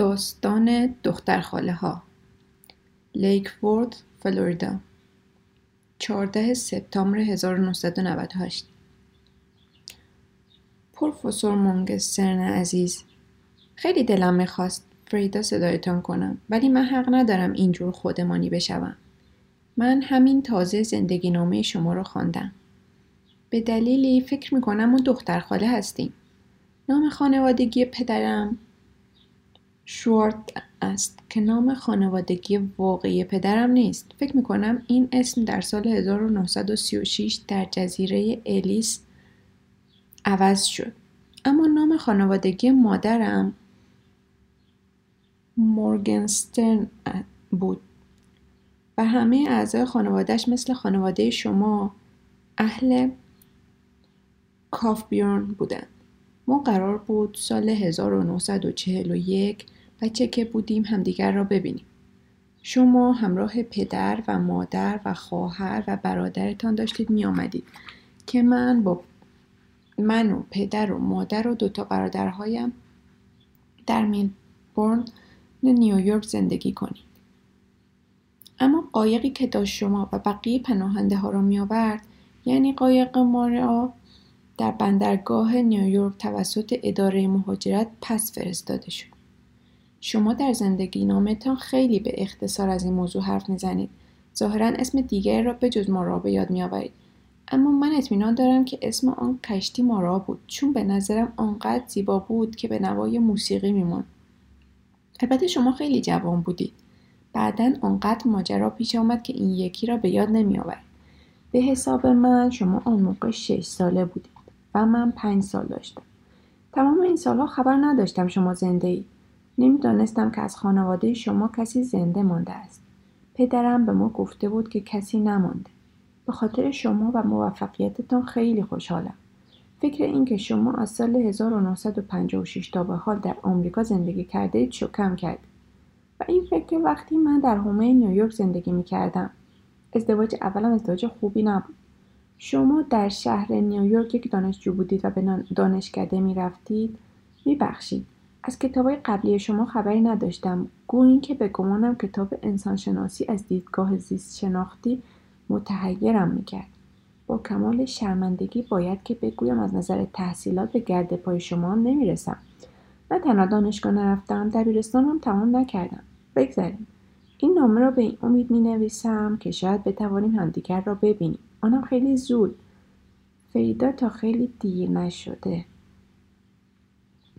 داستان دختر خاله ها لیکورد فلوریدا. 14 سپتامبر 1998 پروفسور مونگسترن عزیز خیلی دلم می‌خواست فریدا صدایتان کنم ولی من حق ندارم اینجور خودمانی بشوم. من همین تازه زندگی نامه شما رو خواندم. به دلیلی فکر می‌کنم اون دختر خاله هستیم. نام خانوادگی پدرم شوارت است که نام خانوادگی واقعی پدرم نیست. فکر می کنم این اسم در سال 1936 در جزیره الیس عوض شد. اما نام خانوادگی مادرم مورگنسترن بود و همه اعضای خانوادهش مثل خانواده شما اهل کافبیورن بودند. ما قرار بود سال 1941 بچه که بودیم همدیگر را ببینیم. شما همراه پدر و مادر و خواهر و برادرتان داشتید می آمدید که من با من و پدر و مادر و دوتا برادرهایم در میلبورن نیویورک زندگی کنید. اما قایقی که داشت شما و بقیه پناهنده ها را می آورد یعنی قایق ما در بندرگاه نیویورک توسط اداره مهاجرت پس فرستاده شد. شما در زندگی نامتان خیلی به اختصار از این موضوع حرف می‌زنید. ظاهرا اسم دیگری را به جز مارا به یاد میآورید. اما من اطمینان دارم که اسم آن کشتی مارا بود چون به نظرم آنقدر زیبا بود که به نوای موسیقی میماند. البته شما خیلی جوان بودید. بعدا آنقدر ماجرا پیش آمد که این یکی را به یاد نمیآورد. به حساب من شما آن موقع شش ساله بودید. و من پنج سال داشتم. تمام این سالها خبر نداشتم شما زنده اید. نمی‌دانستم که از خانواده شما کسی زنده مانده است. پدرم به ما گفته بود که کسی نمانده. به خاطر شما و موفقیتتان خیلی خوشحالم. فکر اینکه شما از سال 1956 تا به حال در آمریکا زندگی کرده اید شکم کرد. و این فکر وقتی من در حومه نیویورک زندگی می کردم. ازدواج اولم ازدواج خوبی نبود. شما در شهر نیویورک یک دانشجو بودید و به دانشکده می رفتید می بخشید. از کتابای قبلی شما خبری نداشتم. گویی که به گمانم کتاب انسانشناسی از دیدگاه زیست شناختی متحیرم می‌کرد. با کمال شرمندگی باید که بگویم از نظر تحصیلات به گرد پای شما هم نمی‌رسم. نه تنها دانشگاه نرفتم دبیرستان هم تمام نکردم. بگذاریم. این نامه را به این امید می نویسم که شاید بتوانیم همدیگر را ببینیم. آنم خیلی زود. فریدا تا خیلی دیر نشده.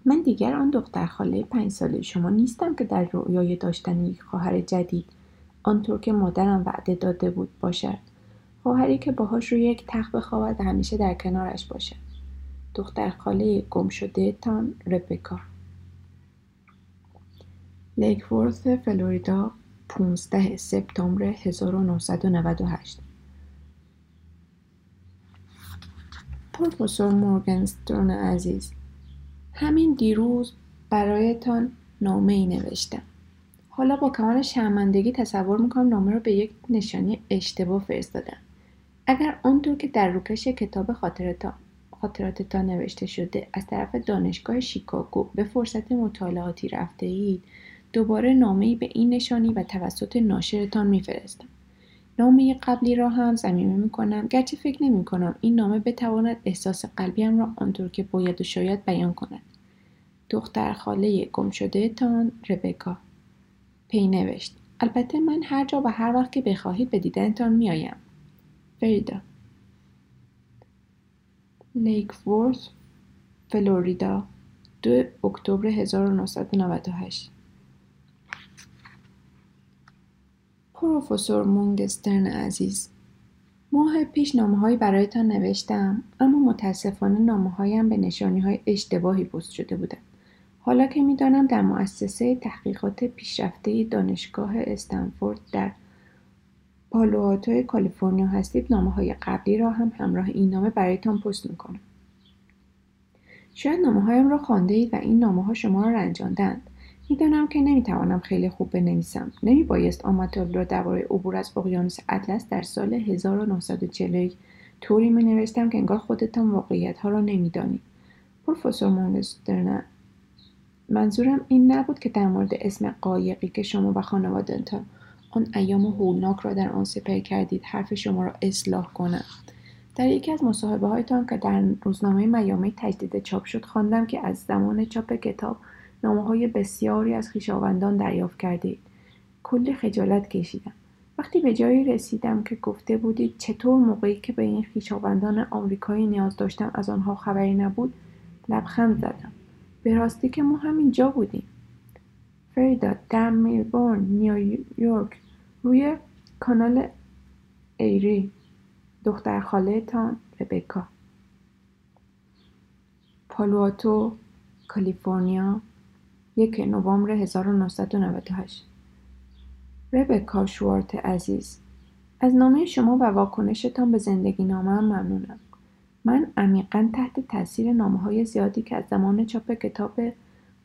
من دیگر آن دختر خاله پنج ساله شما نیستم که در رویای داشتن یک خواهر جدید آنطور که مادرم وعده داده بود باشد. خواهری که باهاش روی یک تخت بخوابد و همیشه در کنارش باشد. دختر خاله گم شده تان ربکا. لیکورث فلوریدا 15 سپتامبر 1998 پروفسور مورگنستون عزیز همین دیروز برایتان نامه ای نوشتم. حالا با کمال شرمندگی تصور می‌کنم نامه را به یک نشانی اشتباه فرستادم. اگر آنطور که در روکش کتاب خاطراتتان نوشته شده از طرف دانشگاه شیکاگو به فرصت مطالعاتی رفته اید دوباره نامه به این نشانی و توسط ناشرتان میفرستم. نامه قبلی را هم زمینه می کنم گرچه فکر نمی کنم این نامه بتواند احساس قلبیم را آنطور که باید و شاید بیان کند. دختر خاله گم شده تان ربکا. پی نوشت. البته من هر جا و هر وقت که بخواهید به دیدنتان میآیم. فریدا. لیکورث فلوریدا دو اکتبر 1998 پروفسور مونگسترن عزیز. ماه پیش نامه برایتان نوشتم اما متاسفانه نامه هایم به نشانی های اشتباهی پست شده بودند حالا که می‌دانم در مؤسسه تحقیقات پیشرفته دانشگاه استنفورد در پالوآتو کالیفرنیا هستید نامه های قبلی را هم همراه این نامه برایتان پست می‌کنم. شاید نامه هایم را خانده اید و این نامه ها شما را رنجاندند. می‌دانم که نمی‌توانم خیلی خوب بنویسم. نمی بایست آماتور را درباره عبور از اقیانوس اطلس در سال 1941 طوری می نوشتم که انگار خودتان واقعیت ها را نمی‌دانید پروفسور مونگسترن منظورم این نبود که در مورد اسم قایقی که شما و خانوادهتان آن ایام هولناک را در آن سپر کردید حرف شما را اصلاح کنم. در یکی از مصاحبه هایتان که در روزنامه میامی تجدید چاپ شد خواندم که از زمان چاپ کتاب نامه های بسیاری از خویشاوندان دریافت کردید. کلی خجالت کشیدم. وقتی به جایی رسیدم که گفته بودید چطور موقعی که به این خویشاوندان آمریکایی نیاز داشتم از آنها خبری نبود لبخند زدم. به راستی که ما همینجا بودیم. فریدا در میلبورن نیویورک روی کانال ایری دختر خاله تان ربکا. پالواتو کالیفرنیا. یک نوامبر 1998 ربکا شوارت عزیز از نامه شما و واکنشتان به زندگی نامه هم ممنونم. من عمیقا تحت تاثیر نامه های زیادی که از زمان چاپ کتاب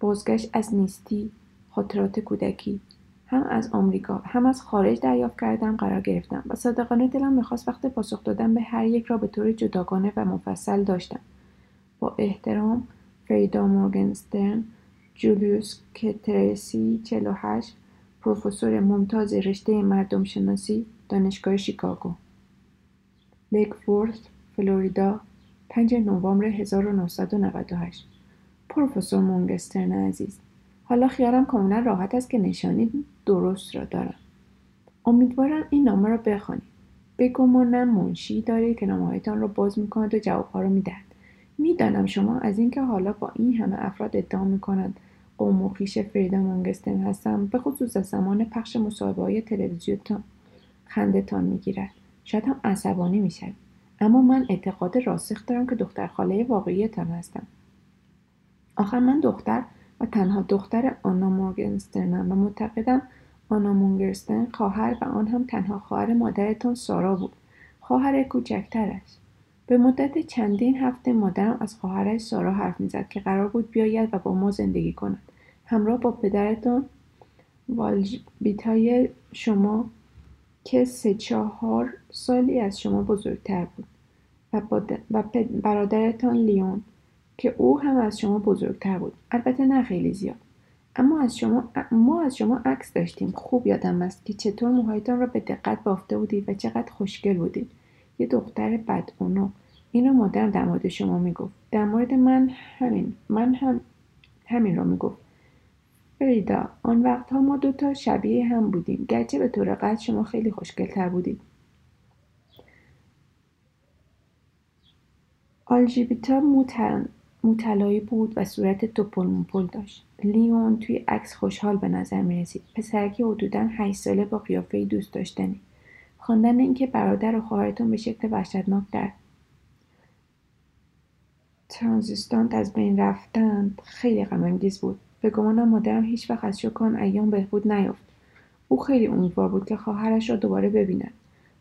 بازگشت از نیستی خاطرات کودکی هم از آمریکا هم از خارج دریافت کردم قرار گرفتم و صادقانه دلم می‌خواست وقت پاسخ دادن به هر یک را به طور جداگانه و مفصل داشتم. با احترام فریدا مورگنسترن جولیوس کترسی 48 پروفسور ممتاز رشته مردم شناسی دانشگاه شیکاگو. لیک فورث فلوریدا 5 نوامبر 1998 پروفسور مونگسترن عزیز حالا خیالم کاملا راحت است که نشانی درست را دارم. امیدوارم این نامه را بخوانید بگمانم منشی دارید که نامههایتان را باز می‌کند و جوابها را می‌دهد. می‌دانم شما از اینکه حالا با این همه افراد ادعا می‌کنند قوم و خویش فریدا مونگستن هستم به خصوص از زمان پخش مصاحبه های تلویزیونتان خندهتان می‌گیرد. شاید هم عصبانی می‌شد اما من اعتقاد راسخ دارم که دختر خاله واقعیتان هستم. آخر من دختر و تنها دختر آنا مورگنسترنم و معتقدم آنا مونگرستن خواهر و آن هم تنها خواهر مادرتان سارا بود. خواهر کوچکترش. به مدت چندین هفته مادرم از خواهرش سارا حرف می‌زد که قرار بود بیاید و با ما زندگی کند. همراه با پدرتان والژبیتای شما که سه چهار سالی از شما بزرگتر بود و, و برادرتان لیون که او هم از شما بزرگتر بود. البته نه خیلی زیاد. اما از شما ما از شما عکس داشتیم. خوب یادم است که چطور موهایتان را به دقت بافته بودید و چقدر خوشگل بودید. یه دختر بدعنق این را مادرم در مورد شما می‌گفت. در مورد من همین من هم همین را می‌گفت. فریدا آن وقتها ما دوتا شبیه هم بودیم. گرچه به طور قد شما خیلی خوشگلتر بودید. آلژیبیتا موطلایی بود و صورت توپل موپل داشت. لیون توی عکس خوشحال به نظر می رسید پسرکی حدودا هشت ساله با قیافه دوست داشتنی. خواندن اینکه برادر و خواهرتون به شکل وحشتناک در ترانزیستانت از بین رفتند خیلی غمانگیز بود. به گمانم مادرم هیچ وقت از شکان ایام بهبود نیافت. او خیلی امیدوار بود که خواهرش را دوباره ببیند.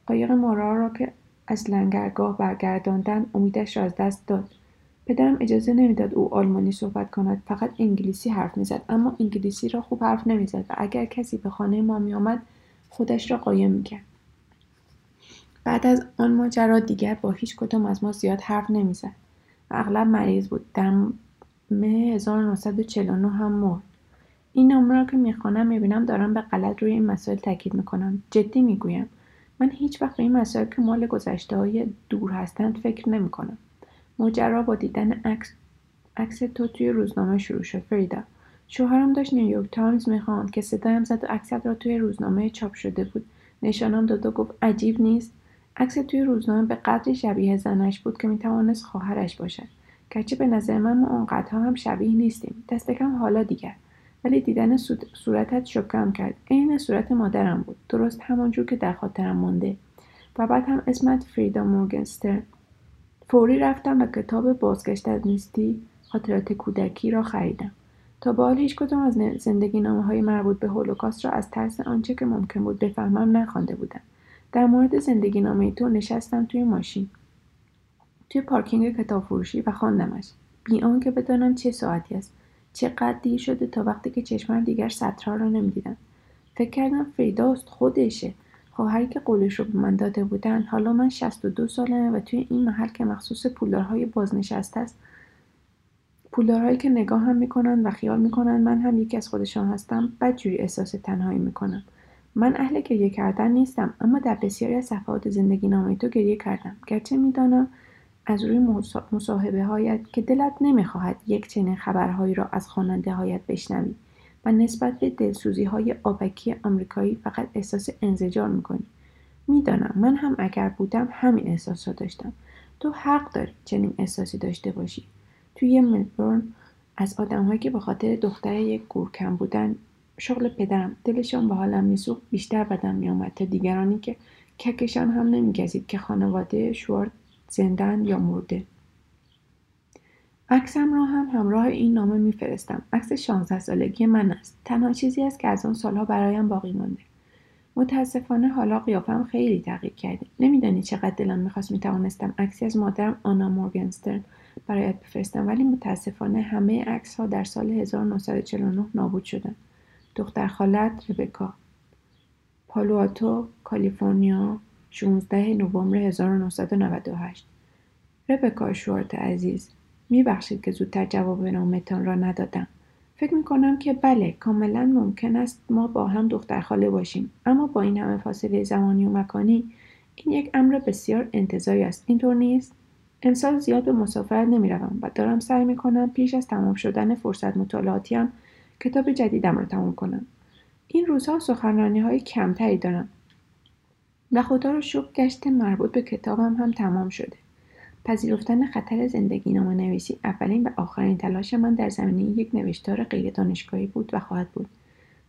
قایق مارا را که از لنگرگاه برگرداندن امیدش را از دست داد. پدرم اجازه نمی‌داد او آلمانی صحبت کند فقط انگلیسی حرف می‌زد اما انگلیسی را خوب حرف نمی‌زد و اگر کسی به خانه ما میآمد خودش را قایم می‌کرد. بعد از آن ماجرا دیگر با هیچ کدام از ما زیاد حرف نمی‌زد. و اغلب مریض بود. در مه 1949 هم مرد. این نامه را که می‌خوانم می‌بینم دارم به غلط روی این مسائل تاکید می‌کنم. جدی می‌گویم. من هیچ وقت این مسائل که مال گذشته های دور هستند فکر نمی‌کنم. ماجرا با دیدن عکس عکس تو توی روزنامه شروع شد فریدا. شوهرم داشت نیویورک تایمز می‌خواند که صدایم زد و عکست را توی روزنامه چاپ شده بود. نشانم داد و گفت عجیب نیست. عکس توی روزنامه به قدری شبیه زنش بود که می‌توانست خواهرش باشد. گرچه به نظر من ما آنقدرها هم شبیه نیستیم. دست کم حالا دیگر. ولی دیدن صورتت شکم کرد. عین صورت مادرم بود. درست همانجور که در خاطرم مانده و بعد هم اسمت فریدا مورگنستر فوری رفتم و کتاب بازگشت از نیستی خاطرات کودکی را خریدم. تا به حال هیچ از زندگی نامه های مربوط به هولوکاست را از ترس آنچه که ممکن بود بفهمم نخوانده بودم. در مورد زندگی نامه تو نشستم توی ماشین. توی پارکینگ کتاب فروشی و خواندمش بی آنکه بدانم چه ساعتی است. چقدر دیر شده تا وقتی که چشمم دیگر سطرها را نمی‌دیدم. فکر کردم فریداست خودشه. خواهری که قولش رو به من داده بودن حالا من شست و دو سالمه و توی این محل که مخصوص پولدارهای بازنشسته است. پولدارهایی که نگاه هم می‌کنن و خیال می‌کنن من هم یکی از خودشان هستم بدجوری احساس تنهایی می‌کنم. من اهل گریه کردن نیستم اما در بسیاری از صفحات زندگی نامه تو گریه کردم. گرچه می‌دانم از روی مصاحبه هایت که دلت نمی‌خواهد یک چنین خبرهایی را از خواننده هایت بشنوی و نسبت به دلسوزی های آبکی آمریکایی فقط احساس انزجار می‌کنی. می‌دانم من هم اگر بودم همین احساس را داشتم. تو حق داری چنین احساسی داشته باشی. توی ملبورن از آدمهایی که به خاطر دختر یک گورکم بودن شغل پدرم. دلشان به حالم میسوخت بیشتر بدم میآمد تا دیگرانی که ککشان هم نمیگزید که خانواده شوارد زندن یا مرده. عکسم را هم همراه این نامه میفرستم. عکس 16 سالگی من است. تنها چیزی است که از آن سالها برایم باقی مانده. متاسفانه حالا قیافم خیلی تغییر کرده. نمیدانی چقدر دلم می‌خواست می‌توانستم عکسی از مادرم آنا مورگنسترن برایت بفرستم ولی متاسفانه همه عکس ها در سال 1949 نابود شدند دختر خالت ربکا. پالواتو کالیفرنیا 16 نوامبر 1998 ربکا شورت عزیز میبخشید که زودتر جواب نامتان را ندادم. فکر می کنم که بله کاملا ممکن است ما با هم دختر خاله باشیم. اما با این همه فاصله زمانی و مکانی این یک امر بسیار انتظاری است. اینطور نیست؟ امسال زیاد به مسافرت نمی‌روم و دارم سعی می کنم پیش از تمام شدن فرصت مطالعاتیم کتاب جدیدم را تمام کنم. این روزها سخنرانی های کمتری دارم. و خدا رو شکر گشت مربوط به کتابم هم تمام شده. پذیرفتن خطر زندگی نامه نویسی اولین و آخرین تلاش من در زمینه یک نوشتار غیر دانشگاهی بود و خواهد بود.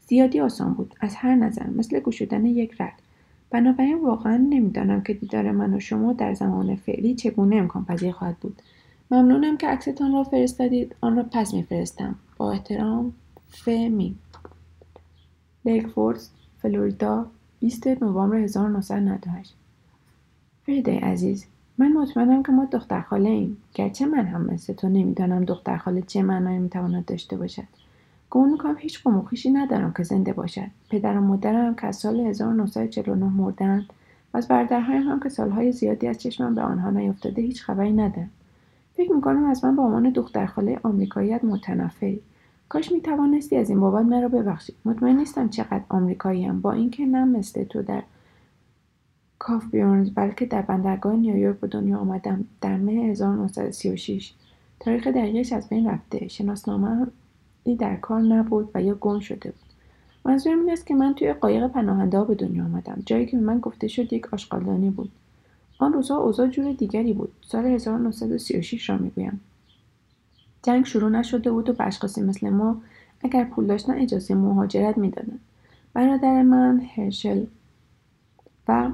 زیادی آسان بود از هر نظر مثل گشودن یک رد. بنابراین واقعا نمی‌دانم که دیدار من و شما در زمان فعلی چگونه امکان پذیر خواهد بود. ممنونم که عکستان را فرستادید. آن را پس میفرستم. با احترام فمی لیکفورد فلوریدا 20 نوامبر 1998 فریده عزیز من مطمئنم که ما دختر خاله ایم. گرچه من هم مثل تو نمی‌دانم دختر خاله چه معنایی می‌تواند داشته باشد. گمان می‌کنم هیچ قوم ندارم که زنده باشد. پدر و مادرم که از سال 1949 مردند و از برادرهایم هم که سالهای زیادی از چشمم به آنها نیفتاده هیچ خبری ندارم. فکر می‌کنم از من به عنوان دختر خاله آمریکاییت متنفری. کاش می توانستی از این بابت مرا ببخشی. مطمئن نیستم چقدر آمریکاییم با اینکه نه مثل تو در کاف بیورنز بلکه در بندرگاه نیویورک به دنیا آمدم در مه 1936 تاریخ دقیقش از بین رفته. شناسنامه ای در کار نبود و یا گم شده بود. منظورم این است که من توی قایق پناهنده ها به دنیا آمدم. جایی که من گفته شد یک آشغالدانی بود. آن روزها اوضاع جور دیگری بود. سال 1936 را می‌گویم. جنگ شروع نشده بود و به مثل ما اگر پول داشتن اجازه مهاجرت می‌دادند برادر من هرشل و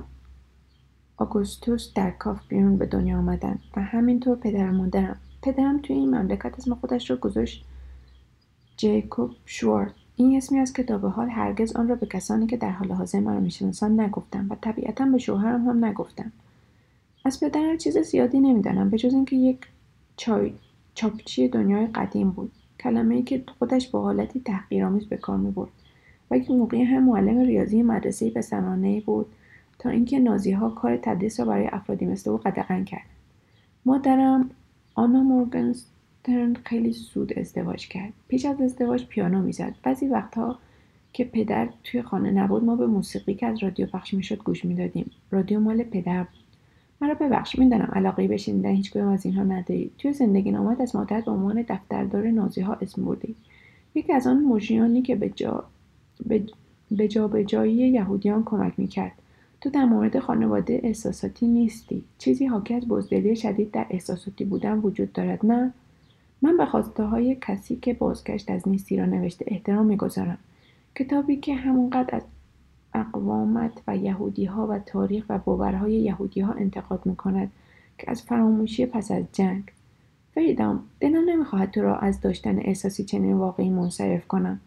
آگوستوس در کاف بیرون به دنیا آمدن و همینطور پدر مادرم. پدرم توی این مملکت اسم خودش رو گذاشت جیکوب شوارد. این اسمی است که تا به حال هرگز آن را به کسانی که در حال حاضر مرا می‌شناسند نگفتم و طبیعتا به شوهرم هم نگفتم. از پدرم چیز زیادی نمی‌دانم به جز اینکه یک چای چاپچی دنیای قدیم بود. کلمه ای که خودش با حالتی تحقیرآمیز به کار می‌برد و یک موقعی هم معلم ریاضی مدرسه به بود تا اینکه نازیها کار تدریس را برای افرادی مثل او قدغن کرد مادرم آنا مورگنسترن خیلی زود ازدواج کرد. پیش از ازدواج پیانو می‌زد. بعضی وقتها که پدر توی خانه نبود ما به موسیقی که از رادیو پخش می‌شد گوش می‌دادیم. رادیو مال پدر بود. مرا ببخش می‌دانم علاقهای به شنیدن هیچ از اینها نداری توی زندگی نامت از مادرت به عنوان دفتردار نازی ها اسم بردی. یکی از آن مژیانی که به جا به جا به جایی یهودیان کمک می‌کرد. تو در مورد خانواده احساساتی نیستی. چیزی حاکی از بزدلی شدید در احساساتی بودن وجود دارد نه؟ من به خواسته های کسی که بازگشت از نیستی را نوشته احترام می‌گذارم. کتابی که همونقدر از اقوامت و یهودی ها و تاریخ و باورهای یهودی ها انتقاد می کند که از فراموشی پس از جنگ. فریدام دلم نمی‌خواهد تو را از داشتن احساسی چنین واقعی منصرف کنم.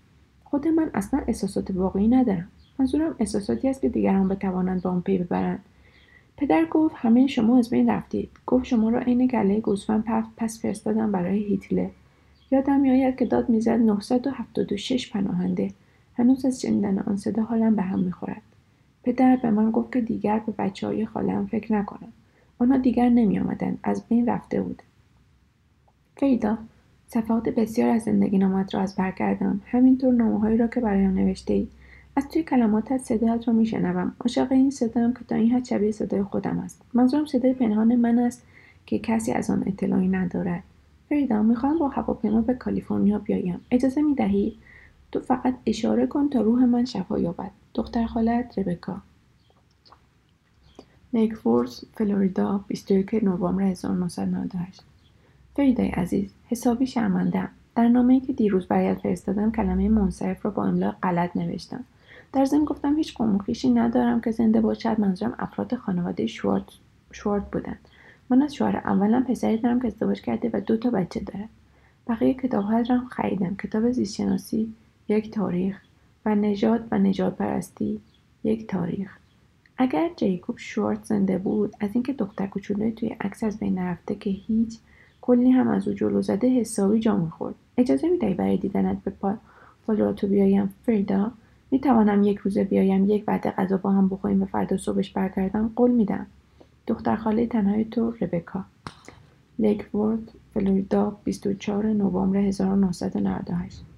خود من اصلا احساسات واقعی ندارم. منظورم احساساتی است که دیگران بتوانند با آن پی ببرند. پدر گفت همه شما از بین رفتید. گفت شما را عین گله گوسفند پس فرستادم برای هیتلر. یادم میآید که داد می‌زد 976 پناهنده. هنوز از شنیدن آن صدا حالم به هم می‌خورد. پدر به من گفت که دیگر به بچه های خالم فکر نکنم. آنها دیگر نمی آمدن. از بین رفته بود. فریدا صفحات بسیار از زندگی نامت را از بر کردم همینطور نامههایی را که برایم نوشته ای از توی کلماتت صدایت را میشنوم. عاشق این صدایم که تا این حد شبیه صدای خودم است. منظورم صدای پنهان من است که کسی از آن اطلاعی ندارد. فریدا می‌خواهم با هواپیما به کالیفرنیا بیایم. اجازه می‌دهی؟ تو فقط اشاره کن تا روح من شفا یابد. دختر خالت ربکا. لیکفورس فلوریدا 21 نوامبر 1998 فریدای عزیز حسابی شرمندم در نامه‌ای که دیروز برایت فرستادم کلمه منصرف را با املا غلط نوشتم. در ضمن گفتم هیچ قوم ندارم که زنده باشد. منظورم افراد خانواده شوارت, شوارت بودند من از شوهر اولم پسری دارم که ازدواج کرده و دو تا بچه داره بقیه کتابهایت را خریدم. کتاب زیستشناسی یک تاریخ و نژاد و نجات پرستی یک تاریخ. اگر جیکوب شورت زنده بود از اینکه دختر کوچولوی توی عکس از بین نرفته که هیچ کلی هم از او جلو زده حسابی جا می‌خورد. اجازه می‌دهی برای دیدنت به پالواتو بیایم؟ فریدا می‌توانم یک روزه بیایم یک وعده غذا با هم بخوریم و فردا صبحش برگردم قول میدم. دختر خاله تنهای تو ربکا. لیکورد فلوریدا 24 نوامبر 1998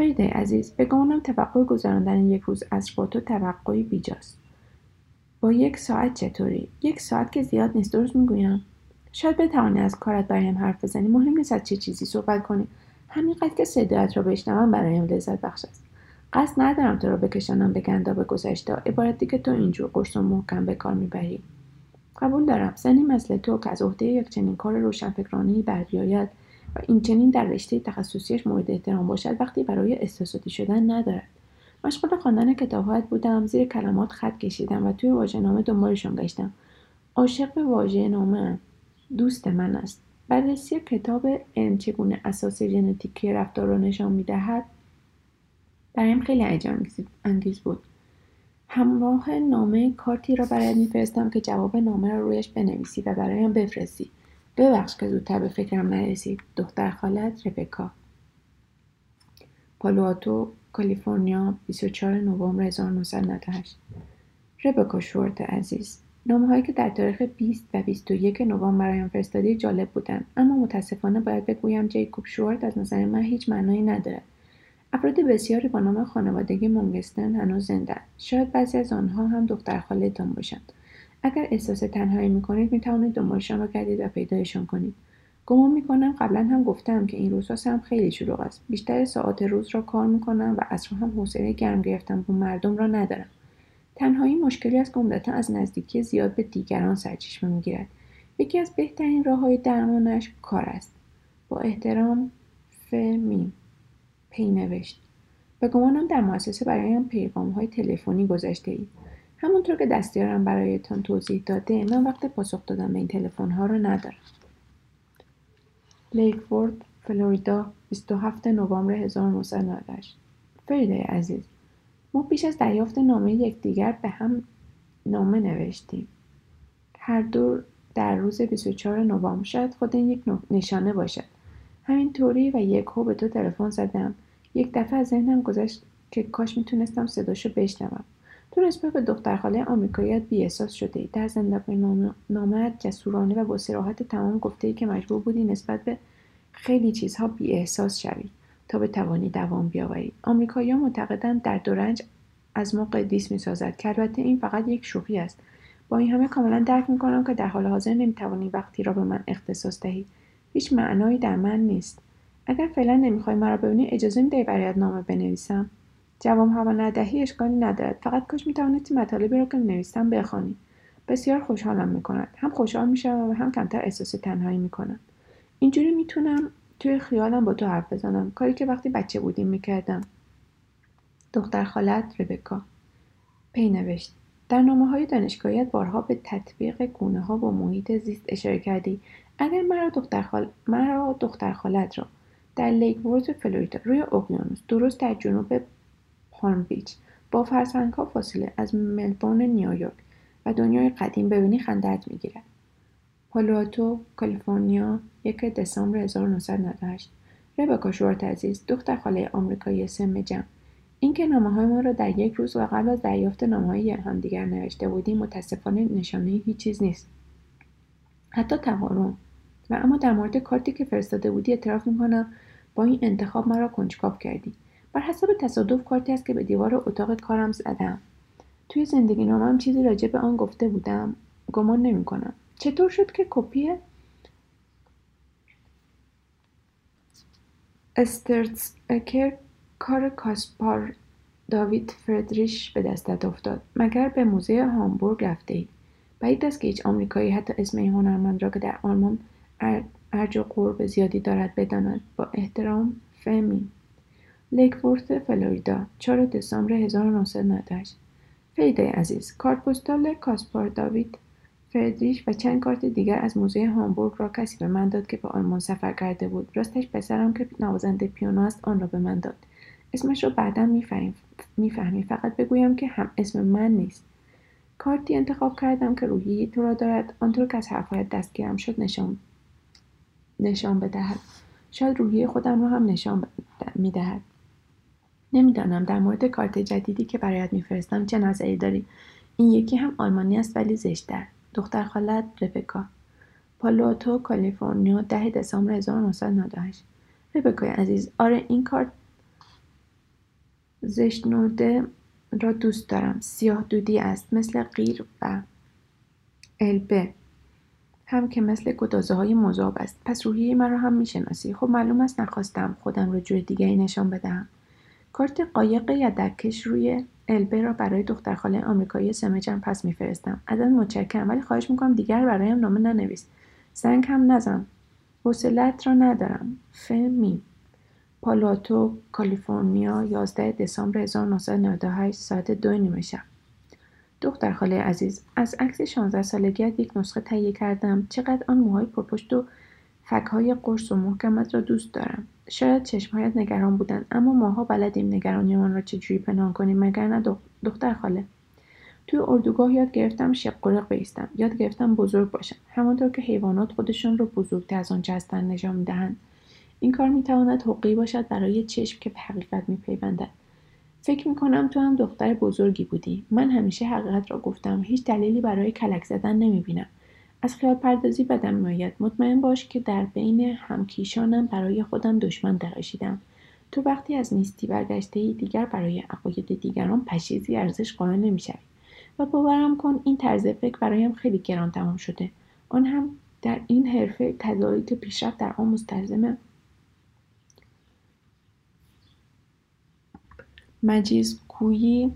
فریده عزیز به توقع گذراندن یک روز از با تو توقعی بیجاست. با یک ساعت چطوری؟ یک ساعت که زیاد نیست درست می‌گویم؟ شاید بتوانی از کارت برایم حرف بزنی. مهم نیست از چه چیزی صحبت کنی. همینقدر که صدایت را بشنوم برایم لذت بخش است. قصد ندارم تو را بکشانم به گنداب گذشته. عبارتی که تو اینجور قرص و محکم به کار می‌بری. قبول دارم. زنی مثل تو که از عهده یک چنین کار روشنفکرانهای بر بیاید و این چنین در رشته تخصصیش مورد احترام باشد وقتی برای احساساتی شدن ندارد. مشغول خواندن کتابهایت بودم زیر کلمات خط کشیدم و توی واژهنامه دنبالشان گشتم. عاشق به واژه نامه دوست من است. بررسی کتاب علم چگونه اساس ژنتیکی رفتار را نشان می‌دهد برایم خیلی هیجان انگیز بود. همراه نامه کارتی را برایت میفرستم که جواب نامه را رویش بنویسی و برایم بفرستی. ببخش که زودتر به فکرم نرسید. دختر خالت ربکا. پالواتو کالیفرنیا 24 نوامبر 1998 ربکا شورت عزیز نامه هایی که در تاریخ 20 و 21 نوامبر برایم فرستادی جالب بودند اما متاسفانه باید بگویم جیکوب شورت از نظر من هیچ معنایی ندارد. افراد بسیاری با نام خانوادگی مونگستن هنوز زنده شاید بعضی از آنها هم دختر خالتان باشند. اگر احساس تنهایی می‌کنید می‌توانید دنبالشان گردید و پیدایشان کنید. گمان می‌کنم قبلا هم گفتم که این روزها سرم خیلی شلوغ است. بیشتر ساعات روز را کار می‌کنم و اصلا هم حوصله گرم گرفتن با مردم را ندارم. تنهایی مشکلی است که عمدتا از نزدیکی زیاد به دیگران سرچشمه می‌گیرد. یکی از بهترین راههای درمانش کار است. با احترام فمیم پی نوشت. به گمانم در مؤسسه برایم پیغام های تلفنی گذاشته اید همونطور که دستیارم برایتان توضیح داده من وقت پاسخ دادن به این تلفن ها را ندارم. لیکفورد فلوریدا 27 نوامبر 1998 فریده عزیز ما پیش از دریافت نامه یکدیگر به هم نامه نوشتیم. هر دو در روز 24 نوامبر شاید خود این یک نشانه باشد. همینطوری و یک به تو تلفن زدم. یک دفعه از ذهنم گذشت که کاش می‌تونستم صداشو بشنوم. تو نسبت به دختر خاله آمریکاییت احساس شده ای. در زندگی نامت جسورانه و با سراحت تمام گفته ای که مجبور بودی نسبت به خیلی چیزها احساس شوی تا به توانی دوام بیاوری. آمریکایی‌ها معتقدند در دورنج از ما قدیس می‌سازد که البته این فقط یک شوخی است. با این همه کاملا درک می‌کنم که در حال حاضر نمی‌توانی وقتی را به من اختصاص دهی. هیچ معنایی در من نیست. اگر فعلا نمی‌خوای مرا ببینی اجازه می‌دهی برایت نامه بنویسم؟ جواب هوا ندهی اشکالی ندارد. فقط کاش می‌توانستی مطالبی را که می‌نویسم بخوانی. بسیار خوشحالم می‌کند. هم خوشحال می‌شوم و هم کمتر احساس تنهایی می‌کنم. اینجوری می‌تونم توی خیالم با تو حرف بزنم. کاری که وقتی بچه بودیم می‌کردم. دختر خالت ربکا. پی نوشت. در نامه های دانشگاهیت بارها به تطبیق گونه ها با محیط زیست اشاره کردی. اگر مرا دختر, خال... مرا دختر خالت را در لیک ورث فلوریدا روی اقیانوس درست در جنوب پالم بیچ. با فرسنگ ها فاصله از ملبورن نیویورک و دنیای قدیم ببینی خندت می‌گیرد. پالواتو کالیفرنیا یک دسامبر 1998 ربکا شورت عزیز دختر خاله آمریکایی سم جمع اینکه نامه های ما را در یک روز و قبل از دریافت نامه های همدیگر نوشته بودیم متاسفانه نشانه هیچ چیز نیست. حتی تقارن. و اما در مورد کارتی که فرستاده بودی اعتراف می‌کنم با این انتخاب مرا کنجکاو کردی. بر حسب تصادف کارتی است که به دیوار اتاق کارم زدم. توی زندگی نامم چیزی راجع به آن گفته بودم. گمان نمی کنم. چطور شد که کپی اکر کار کاسپار داوید فردریش به دستت افتاد؟ مگر به موزه هامبورگ رفته اید بعید است که هیچ آمریکایی حتی اسم این هنرمند را که در آلمان ارج و قرب زیادی دارد بداند. با احترام فمی. لیکورت فلوریدا 4 دسامبر 1998 فریدای عزیز کارت پستال کاسپار داوید فردریش و چند کارت دیگر از موزه هامبورگ را کسی به من داد که به آلمان سفر کرده بود. راستش پسرم که نوازنده پیانو است آن را به من داد. اسمش را بعدا می‌فهمی فقط بگویم که هم اسم من نیست. کارتی انتخاب کردم که روحیه تو را دارد. آنطور که از حرفهایت دستگیرم شد نشان نشان بدهد. شاید روحیه خودم را هم نشان می‌دهد. نمی‌دانم. در مورد کارت جدیدی که برایت میفرستم چه نظری داری؟ این یکی هم آلمانی است ولی زشتتر. دختر خالت ربکا. پالوتو کالیفرنیا ده دسامبر 1998 ربکای عزیز آره این کارت زشت نورده را دوست دارم. سیاه دودی است مثل غیر و البه. هم که مثل گدازه های مذاب است. پس روحیه مرا هم می‌شناسی. خب معلوم است نخواستم خودم را جور دیگری نشان بدهم. کارت قایق یدکش روی البه را برای دختر خاله آمریکایی سمجم پس میفرستم. ازت متشکرم ولی خواهش می‌کنم دیگر برایم نامه ننویس. زنگ هم نزن. حوصلت را ندارم. فمی پالاتو کالیفرنیا 11 دسامبر 1998 ساعت دو نیمه شب. دختر خاله عزیز از عکس 16 سالگیت یک نسخه تهیه کردم. چقدر آن موهای پرپشت و فکهای قرص و محکمت را دوست دارم. شاید چشمهایت نگران بودند اما ماها بلدیم نگرانیمان را چجوری پنهان کنیم مگر نه دختر خاله. توی اردوگاه یاد گرفتم شقرق بیستم. یاد گرفتم بزرگ باشم همانطور که حیوانات خودشان را بزرگتر از آنچه هستند نشان می‌دهند. این کار می‌تواند حقی باشد برای چشم که به حقیقت میپیوندد. فکر می‌کنم تو هم دختر بزرگی بودی. من همیشه حقیقت را گفتم. هیچ دلیلی برای کلک زدن نمی‌بینم. از خیال پردازی بدم میآید. مطمئن باش که در بین همکیشانم برای خودم دشمن درشیدم تو وقتی از نیستی برگشته ای دیگر برای عقاید دیگران پشیزی ارزش قائل نمی‌شوی. و باورم کن این طرز فکر برایم خیلی گران تمام شده. آن هم در این حرفه تظاهرات پیشرفت در آن مستلزم مجیز کویی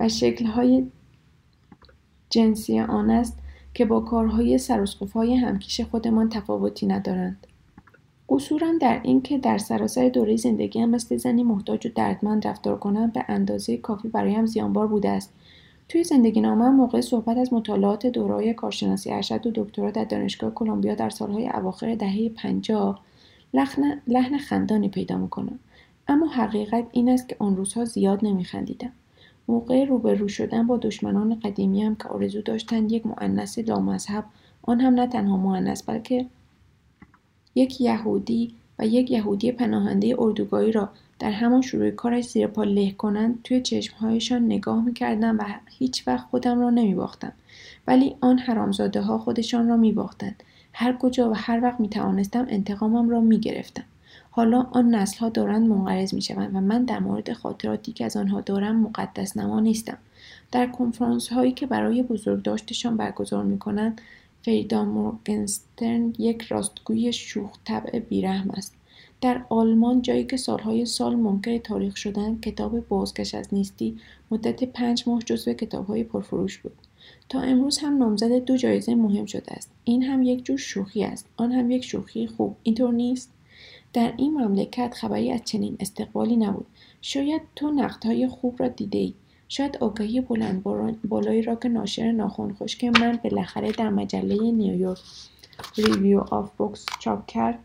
و شکلهای جنسی آن است. که با کارهای های همکیش خودمان تفاوتی ندارند. قصورم در این که در سراسر دوره زندگیم مثل زنی محتاج و دردمند رفتار کنم به اندازه کافی برایم زیانبار بوده است. توی زندگی نامه موقع صحبت از مطالعات دورای کارشناسی ارشد و دکترا در دانشگاه کلمبیا در سالهای اواخر دهه پنجاه لحن, لحن خندانی پیدا می‌کنم اما حقیقت این است که آن روزها زیاد نمیخندیدم موقع روبرو شدن با دشمنان قدیمیم که آرزو داشتند یک معنس لامذهب آن هم نه تنها معنس بلکه یک یهودی و یک یهودی پناهنده اردوگاهی را در همان شروع کارش زیر پا له کنند توی چشمهایشان نگاه می‌کردم و هیچ وقت خودم را نمیباختم. ولی آن حرامزاده ها خودشان را میباختند. هر کجا و هر وقت می‌توانستم انتقامم را می‌گرفتم. حالا آن ها دارند منقرض می‌شوند و من در مورد خاطراتی که از آنها دارم مقدس نما نیستم. در کنفرانس هایی که برای بزرگداشتشان برگزار می‌کنند فریدا مورگنسترن یک راستگوی شوخ طبع بیرحم است. در آلمان جایی که سالهای سال منکر تاریخ شدن کتاب بازگشت از نیستی مدت پنج ماه جزو کتابهای پرفروش بود. تا امروز هم نامزد دو جایزه مهم شده است. این هم یک جور شوخی است. آن هم یک شوخی خوب. اینطور نیست؟ در این مملکت خبری از چنین استقبالی نبود. شاید تو نقدهای خوب را دیده ای شاید آگهی بلند بالایی را که ناشر ناخون که من بالاخره در مجله نیویورک ریویو آف بوکس چاپ کرد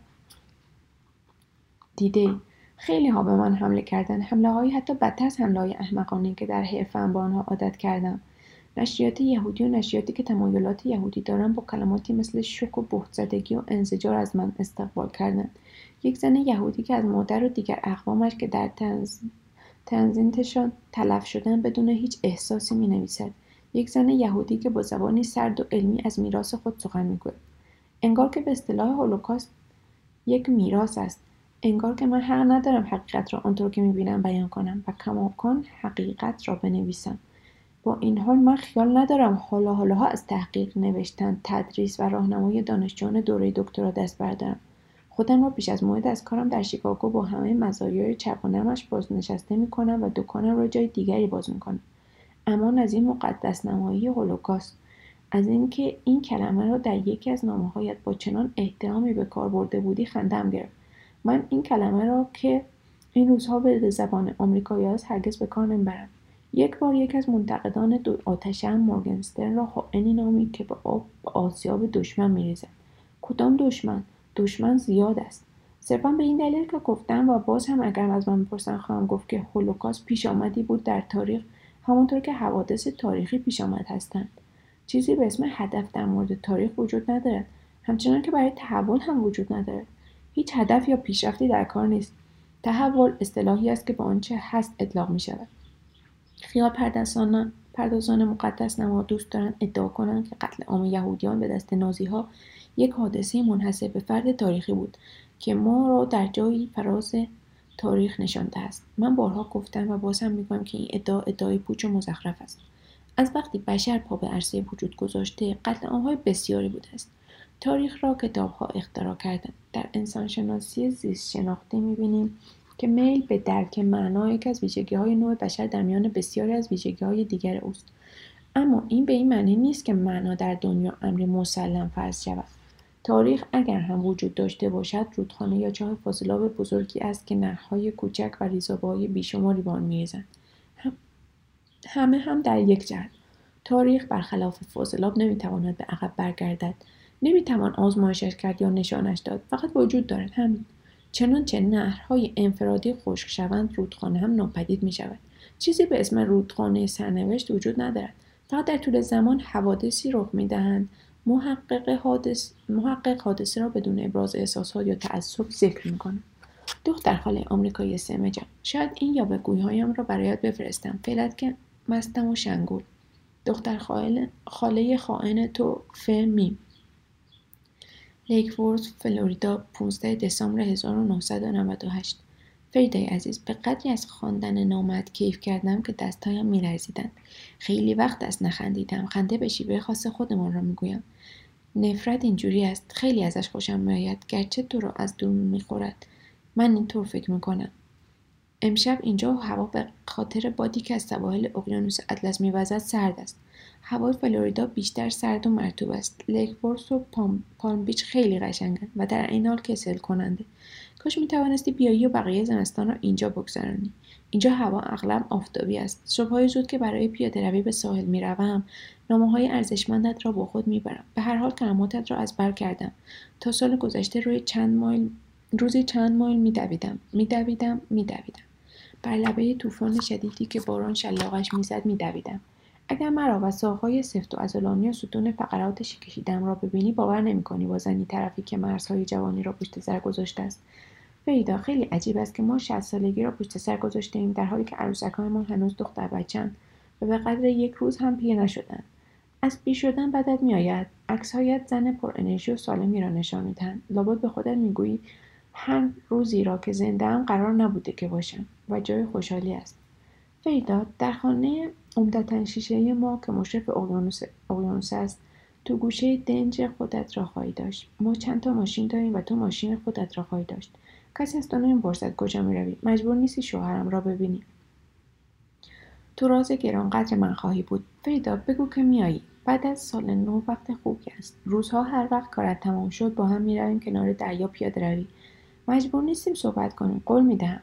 دیده. خیلی ها به من حمله کردن حمله هایی حتی بدتر از حمله های احمقانه که در حرفه‌ام با آنها عادت کردم. نشریات یهودی و نشریاتی که تمایلات یهودی دارن با کلماتی مثل شک و بهتزدگی و انزجار از من استقبال کردند. یک زن یهودی که از مادر و دیگر اقوامش که در تنزینتشان تلف شدن بدون هیچ احساسی می نویسد. یک زن یهودی که با زبانی سرد و علمی از میراث خود سخن می‌گوید. انگار که به اصطلاح هولوکاست یک میراث است. انگار که من حق ندارم حقیقت را آنطور که می‌بینم بیان کنم و کماکان حقیقت را بنویسم. با این حال من خیال ندارم حالا حالاها از تحقیق نوشتن تدریس و راهنمای دانشجویان دوره دکترا دست بردارم. خودم را بیش از موعد از کارم در شیکاگو با همه مزایای چپانمش بازنشسته می‌کنم و دکانم را جای دیگری باز می‌کنم. اما از این مقدس نمایی هولوکاست. از اینکه این کلمه را در یکی از نامههایت با چنان احترامی به کار برده بودی خندم گرفت. من این کلمه را که این روزها به زبان آمریکایی است هرگز به کار نمی‌برم. یک بار یک از منتقدان دو آتشم مورگنسترن را خائنی نامید که به آب به آسیاب دشمن میریزد. کدام دشمن؟ دشمن زیاد است. صرفا به این دلیل که گفتم و باز هم اگر از من بپرسن خواهم گفت که هولوکاست پیش آمدی بود در تاریخ همانطور که حوادث تاریخی پیش آمد هستند. چیزی به اسم هدف در مورد تاریخ وجود ندارد. همچنان که برای تحول هم وجود ندارد. هیچ هدف یا پیشرفتی در کار نیست. تحول اصطلاحی است که به آنچه هست اطلاق می شود خیال پردازان مقدس نما دوست دارند ادعا کنند که قتل عام یهودیان به دست نازی ها یک حادثه منحصر به فرد تاریخی بود که ما را در جایی فراز تاریخ نشانده است من بارها گفتم و باز هم می‌گویم که این ادعا ادعای پوچ و مزخرف است. از وقتی بشر پا به عرصه وجود گذاشته قتل آنهای بسیاری بوده است. تاریخ را کتابها اختراع کردند. در انسانشناسی زیست شناختی می‌بینیم که میل به درک معنا یکی از ویژگی های نوع بشر در میان بسیاری از ویژگی های دیگر اوست. اما این به این معنی نیست که معنا در دنیا امری مسلم فرض شود. تاریخ اگر هم وجود داشته باشد رودخانه یا چاه فاضلاب بزرگی است که نهرهای کوچک و ریزابههای بیشماری به آن میریزند هم همه هم در یک جهت. تاریخ برخلاف فاضلاب نمی‌تواند به عقب برگردد. نمی‌توان آزمایشش کرد یا نشانش داد. فقط وجود دارد. همین. چنانچه نهرهای انفرادی خشک شوند رودخانه هم ناپدید می شود چیزی به اسم رودخانه سرنوشت وجود ندارد. فقط در طول زمان حوادثی رخ می دهند محقق حادث محقق حادثه را بدون ابراز احساسات یا تعصب ذکر می‌کنه دختر خاله آمریکایی سمجم شاید این یا هایم را برایت بفرستم. فعلت که مستم و شنگول. دختر خاله, خاله خائن تو فمی لیکورد فلوریدا 15 دسامبر 1998 فریدای عزیز به قدری از خواندن نامت کیف کردم که دستهایم میلرزیدند خیلی وقت است نخندیدم. خنده به شیوه خاص خودمان را می‌گویم. نفرت اینجوری است. خیلی ازش خوشم میآید. گرچه تو را از دور می‌خورد. من اینطور فکر می‌کنم. امشب اینجا هوا به خاطر بادی که از سواحل اقیانوس اطلس میوزد سرد است. هوای فلوریدا بیشتر سرد و مرتوب است. لیکورس و پالم بیچ خیلی قشنگند و در این حال کسل کننده. کاش می توانستی بیایی و بقیه زمستان را اینجا بگذرانی. اینجا هوا اغلب آفتابی است. صبحهای زود که برای پیاده روی به ساحل می‌روم نامه های ارزشمندت را با خود می‌برم. به هر حال کلماتت را از بر کردم. تا سال گذشته روی چند مایل روزی چند مایل میدویدم. میدویدم میدویدم. بر لبه طوفان شدیدی که باران شلاقش می‌زد میدویدم. اگر مرا و ساقهای سفت و ازولانی و ستون فقراتش کشیدم را ببینی باور نمی‌کنی با زنی طرفی که مرزهای جوانی را پشت سر گذاشته است. فریدا خیلی عجیب است که ما شصت سالگی را پشت سر گذاشته ایم در حالی که عروسکهایمان هنوز دختر بچند و به قدر یک روز هم پیر نشدند از پیر شدن بدت میآید. عکسهایت زن پر انرژی و سالمی را نشان می‌دهند. لابد به خودت می‌گویی هر روزی را که زنده قرار نبوده که باشم و جای خوشحالی است. فریدا در خانه عمدتا شیشه ما که مشرف اقیانوس است تو گوشه دنج خودت را خواهی داشت. ما چند تا ماشین داریم و تو ماشین خودت را خواهی داشت. کسی از تو نمی‌پرسد کجا می‌روی مجبور نیستی شوهرم را ببینی. تو راز گرانقدر من خواهی بود. فریدا بگو که میایی. بعد از سال نو وقت خوبی است. روزها هر وقت کارت تمام شد با هم می‌رویم کنار دریا پیاده روی. مجبور نیستیم صحبت کنیم. قول می‌دهم.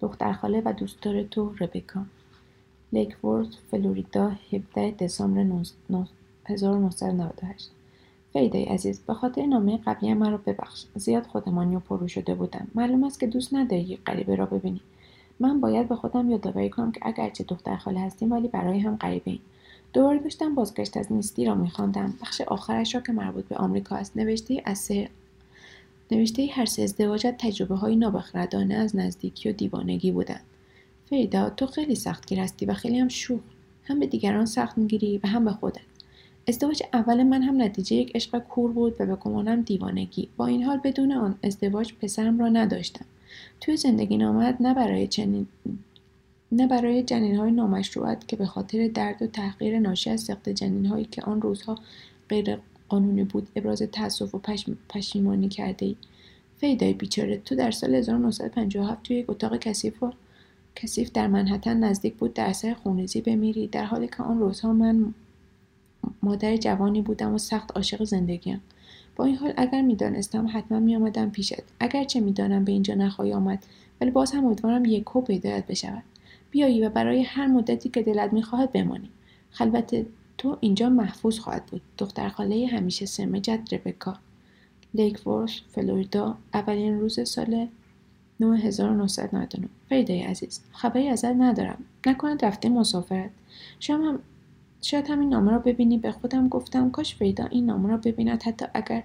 دختر خاله و دوستدار تو ربکا. لیک ورث فلوریدا 17 دسامبر 1998 فریدای عزیز به خاطر نامه قبلی من را ببخش. زیاد خودمانی و پررو شده بودم. معلوم است که دوست نداری غریبه را ببینی. من باید به خودم یادآوری کنم که اگرچه دختر خاله هستیم ولی برای هم غریبه ایم. دوباره داشتم بازگشت از نیستی را میخواندم. بخش آخرش را که مربوط به آمریکا است. نوشته از نوشته هر سه ازدواجت تجربه های نابخردانه از نزدیکی و دیوانگی بودند. فریدا تو خیلی سختگیر هستی و خیلی هم شوخ هم به دیگران سخت می‌گیری و هم به خودت. ازدواج اول من هم نتیجه یک عشق کور بود و به گمانم دیوانگی. با این حال بدون آن ازدواج پسرم را نداشتم. توی زندگی نامد نه برای چنین نه برای جنین های نامشروعت که به خاطر درد و تحقیر ناشی از سخت جنین هایی که آن روزها غیر قانونی بود ابراز تاسف و پشیمانی کرده ای فیدای بیچاره تو در سال 1957 توی یک اتاق کثیف و کثیف در منحتن نزدیک بود در سر خونریزی بمیری. در حالی که آن روزها من مادر جوانی بودم و سخت عاشق زندگیم. با این حال اگر می‌دانستم حتما میآمدم پیشت. اگرچه می‌دانم به اینجا نخواهی آمد ولی باز هم امیدوارم یکو پیدایت بشود. بیایی و برای هر مدتی که دلت می‌خواهد بمانی. خلوت تو اینجا محفوظ خواهد بود. دختر خاله همیشه سرمجت ربکا. لیکورس فلوریدا اولین روز سال 9999 فریده عزیز خبری ازت ندارم. نکند رفته مسافرت. شما هم شاید همین نامه را ببینی به خودم گفتم کاش فریدا این نامه را ببیند حتی اگر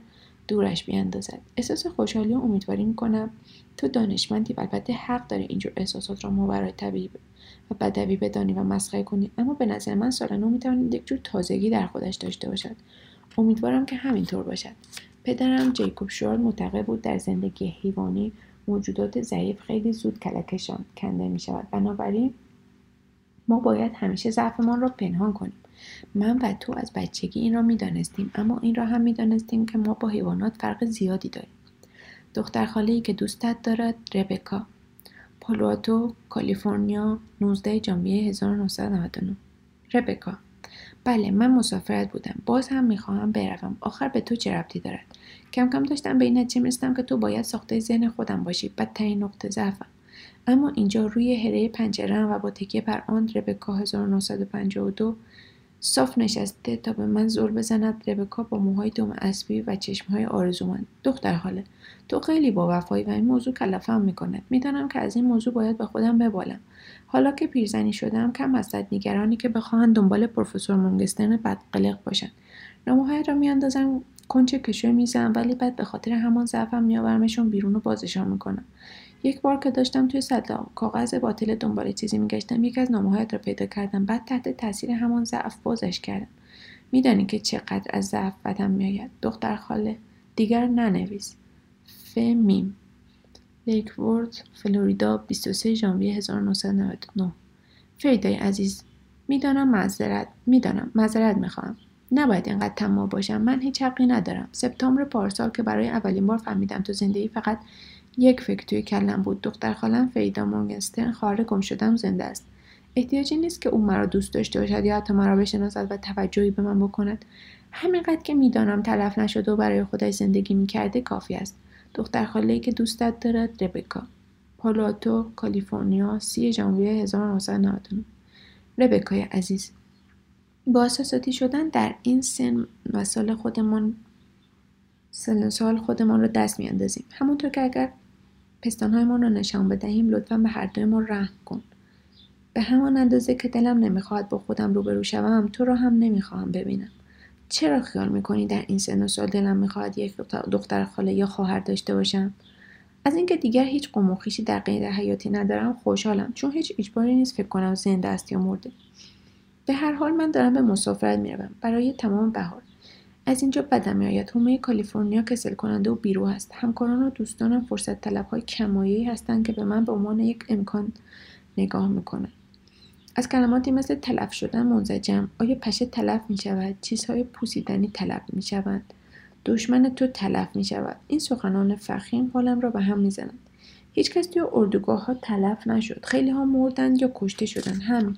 دورش بیاندازد. احساس خوشحالی و امیدواری می‌کنم. تو دانشمندی و البته حق داری اینجور احساسات را ماورای طبیعی و بدوی بدانی و مسخره کنی. اما به نظر من سالانو می‌تواند یک جور تازگی در خودش داشته باشد. امیدوارم که همینطور باشد. پدرم جیکوب شورل معتقد بود در زندگی حیوانی موجودات ضعیف خیلی زود کلکشان کنده می شود بنابراین ما باید همیشه ضعفمان را پنهان کنیم. من و تو از بچگی این را می‌دانستیم اما این را هم می‌دانستیم که ما با حیوانات فرق زیادی داریم. دختر خاله که دوستت دارد ربکا. پالواتو کالیفرنیا 19 ژانویه 1999 ربکا. بله من مسافرت بودم. باز هم می‌خواهم بروم. آخر به تو چه ربطی دارد؟ کم کم داشتم به این نتیجه می‌رسیدم که تو باید ساخته ذهن خودم باشی. بدترین نقطه ضعفم اما اینجا روی هره پنجره و با تکیه بر آن ربکا 1952 صاف نشسته تا به من زور بزند. ربکا با موهای دوم اسبی و چشمهای آرزومند. دختر حاله. تو خیلی با وفایی و این موضوع کلفم می‌کند می‌دانم که از این موضوع باید به خودم ببالم. حالا که پیرزنی شدم کم هستد نگرانی که بخواهند دنبال پروفسور مونگستن بدقلق باشند. نامههایت را میاندازم کنچه کشوی میزم ولی بعد به خاطر همان ضعفم میآورمشون بیرون و بازشان می‌کنم. یک بار که داشتم توی صدا کاغذ باطل دنبال چیزی میگشتم یکی از نامههایت را پیدا کردم بعد تحت تاثیر همان ضعف بازش کردم. میدانی که چقدر از ضعف بدم میآید. دختر خاله دیگر ننویس. فمیم. لیکورد فلوریدا 23 ژانویه 1999 فریدای عزیز می‌دانم معذرت می‌دانم معذرت می‌خواهم. نباید اینقدر تمام باشم. من هیچ حقی ندارم. سپتامبر پارسال که برای اولین بار فهمیدم تو زندگی فقط یک فکر توی کلم بود. دختر خالم فریدا مونگستن خواهر گم شدم زنده است. احتیاجی نیست که او مرا دوست داشته باشد یا حتی مرا بشناسد و توجهی به من بکند. همینقدر که می‌دانم تلف نشده و برای خودش زندگی می‌کرده کافی است. دختر خاله که دوستت دارد ربکا. پالواتو کالیفرنیا سی ژانویه 1999 ربکای عزیز. با اساساتی شدن در این سن و سال خودمان سن سال خودمان را دست میاندازیم. همونطور که اگر پستانهایمان را نشان بدهیم لطفا به هر دوی ما رحم کن. به همان اندازه که دلم نمی‌خواهد با خودم روبرو شوم تو را هم نمی‌خواهم ببینم. چرا خیال می‌کنی در این سن و سال دلم می‌خواهد یک دختر خاله یا خواهر داشته باشم؟ از اینکه دیگر هیچ قوم در قید حیاتی ندارم خوشحالم. چون هیچ اجباری نیست فکر کنم زنده است یا مرده. به هر حال من دارم به مسافرت می‌روم. برای تمام بهار. از اینجا بدم میآید حومه کالیفرنیا کسل کننده و بیرو است. همکاران و دوستانم فرصت طلب های کمایه‌ای هستند که به من به عنوان یک امکان نگاه می‌کنند. از کلماتی مثل تلف شدن منزجم آیا پشه تلف می شود چیزهای پوسیدنی تلف می شود دشمن تو تلف می شود این سخنان فخیم حالم را به هم می زند هیچ کس اردوگاه ها تلف نشد. خیلی ها مردند یا کشته شدند. همین.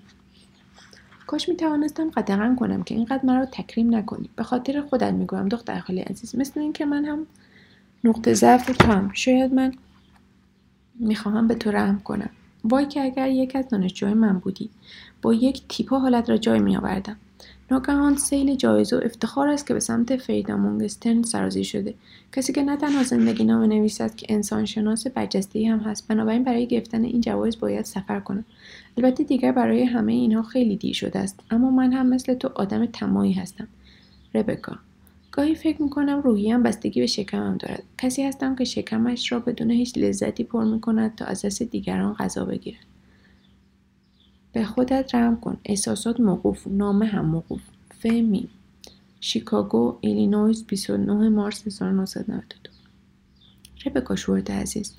کاش می توانستم قدغن کنم که اینقدر مرا تکریم نکنی. به خاطر خودت می‌گویم دختر خالی عزیز مثل اینکه من هم نقطه ضعف تو شاید من می‌خواهم به تو رحم کنم. وای که اگر یک از دانشجوهای من بودی با یک تیپا حالت را جای می آوردم ناگهان سیل جایزه و افتخار است که به سمت فریدا مونگسترن سرازی شده. کسی که نه تنها زندگی نامه نویسد که انسان شناس برجسته هم هست بنابراین برای گرفتن این جوایز باید سفر کنم البته دیگر برای همه اینها خیلی دیر شده است اما من هم مثل تو آدم تمایی هستم. ربکا گاهی فکر می‌کنم روحیم بستگی به شکمم دارد. کسی هستم که شکمش را بدون هیچ لذتی پر می‌کند تا از دست دیگران غذا بگیرد. به خودت رحم کن. احساسات موقوف. نامه هم موقوف. فهمیدی. شیکاگو ایلینویز 29 مارس 1992 ربکا شوارتس عزیز.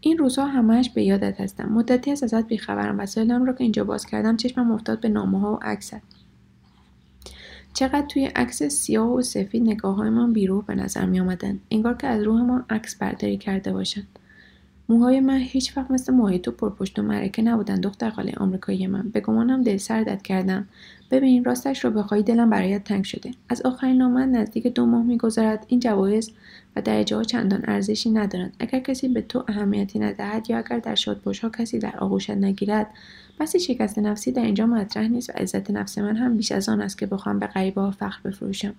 این روزها همهش به یادت هستم. مدتی است ازت بیخبرم. وسایلم را که اینجا باز کردم چشمم افتاد به نامه ها و عکست چقدر توی عکس سیاه و سفید نگاه های من بیروح به نظر می آمدن. انگار که از روح عکس برداری کرده باشند. موهای من هیچ وقت مثل موهای تو پرپشت و مرکه نبودن دختر خاله آمریکایی من. به گمانم دل سردت کردم. ببین راستش رو بخوای دلم برایت تنگ شده. از آخرین نامه نزدیک دو ماه میگذرد. این جوایز و درجه ها چندان ارزشی ندارند. اگر کسی به تو اهمیتی ندهد یا اگر در شادباش ها کسی در آغوشت نگیرد بسی شکست نفسی در اینجا مطرح نیست و عزت نفس من هم بیش از آن است که بخوام به غریبه ها فخر بفروشم.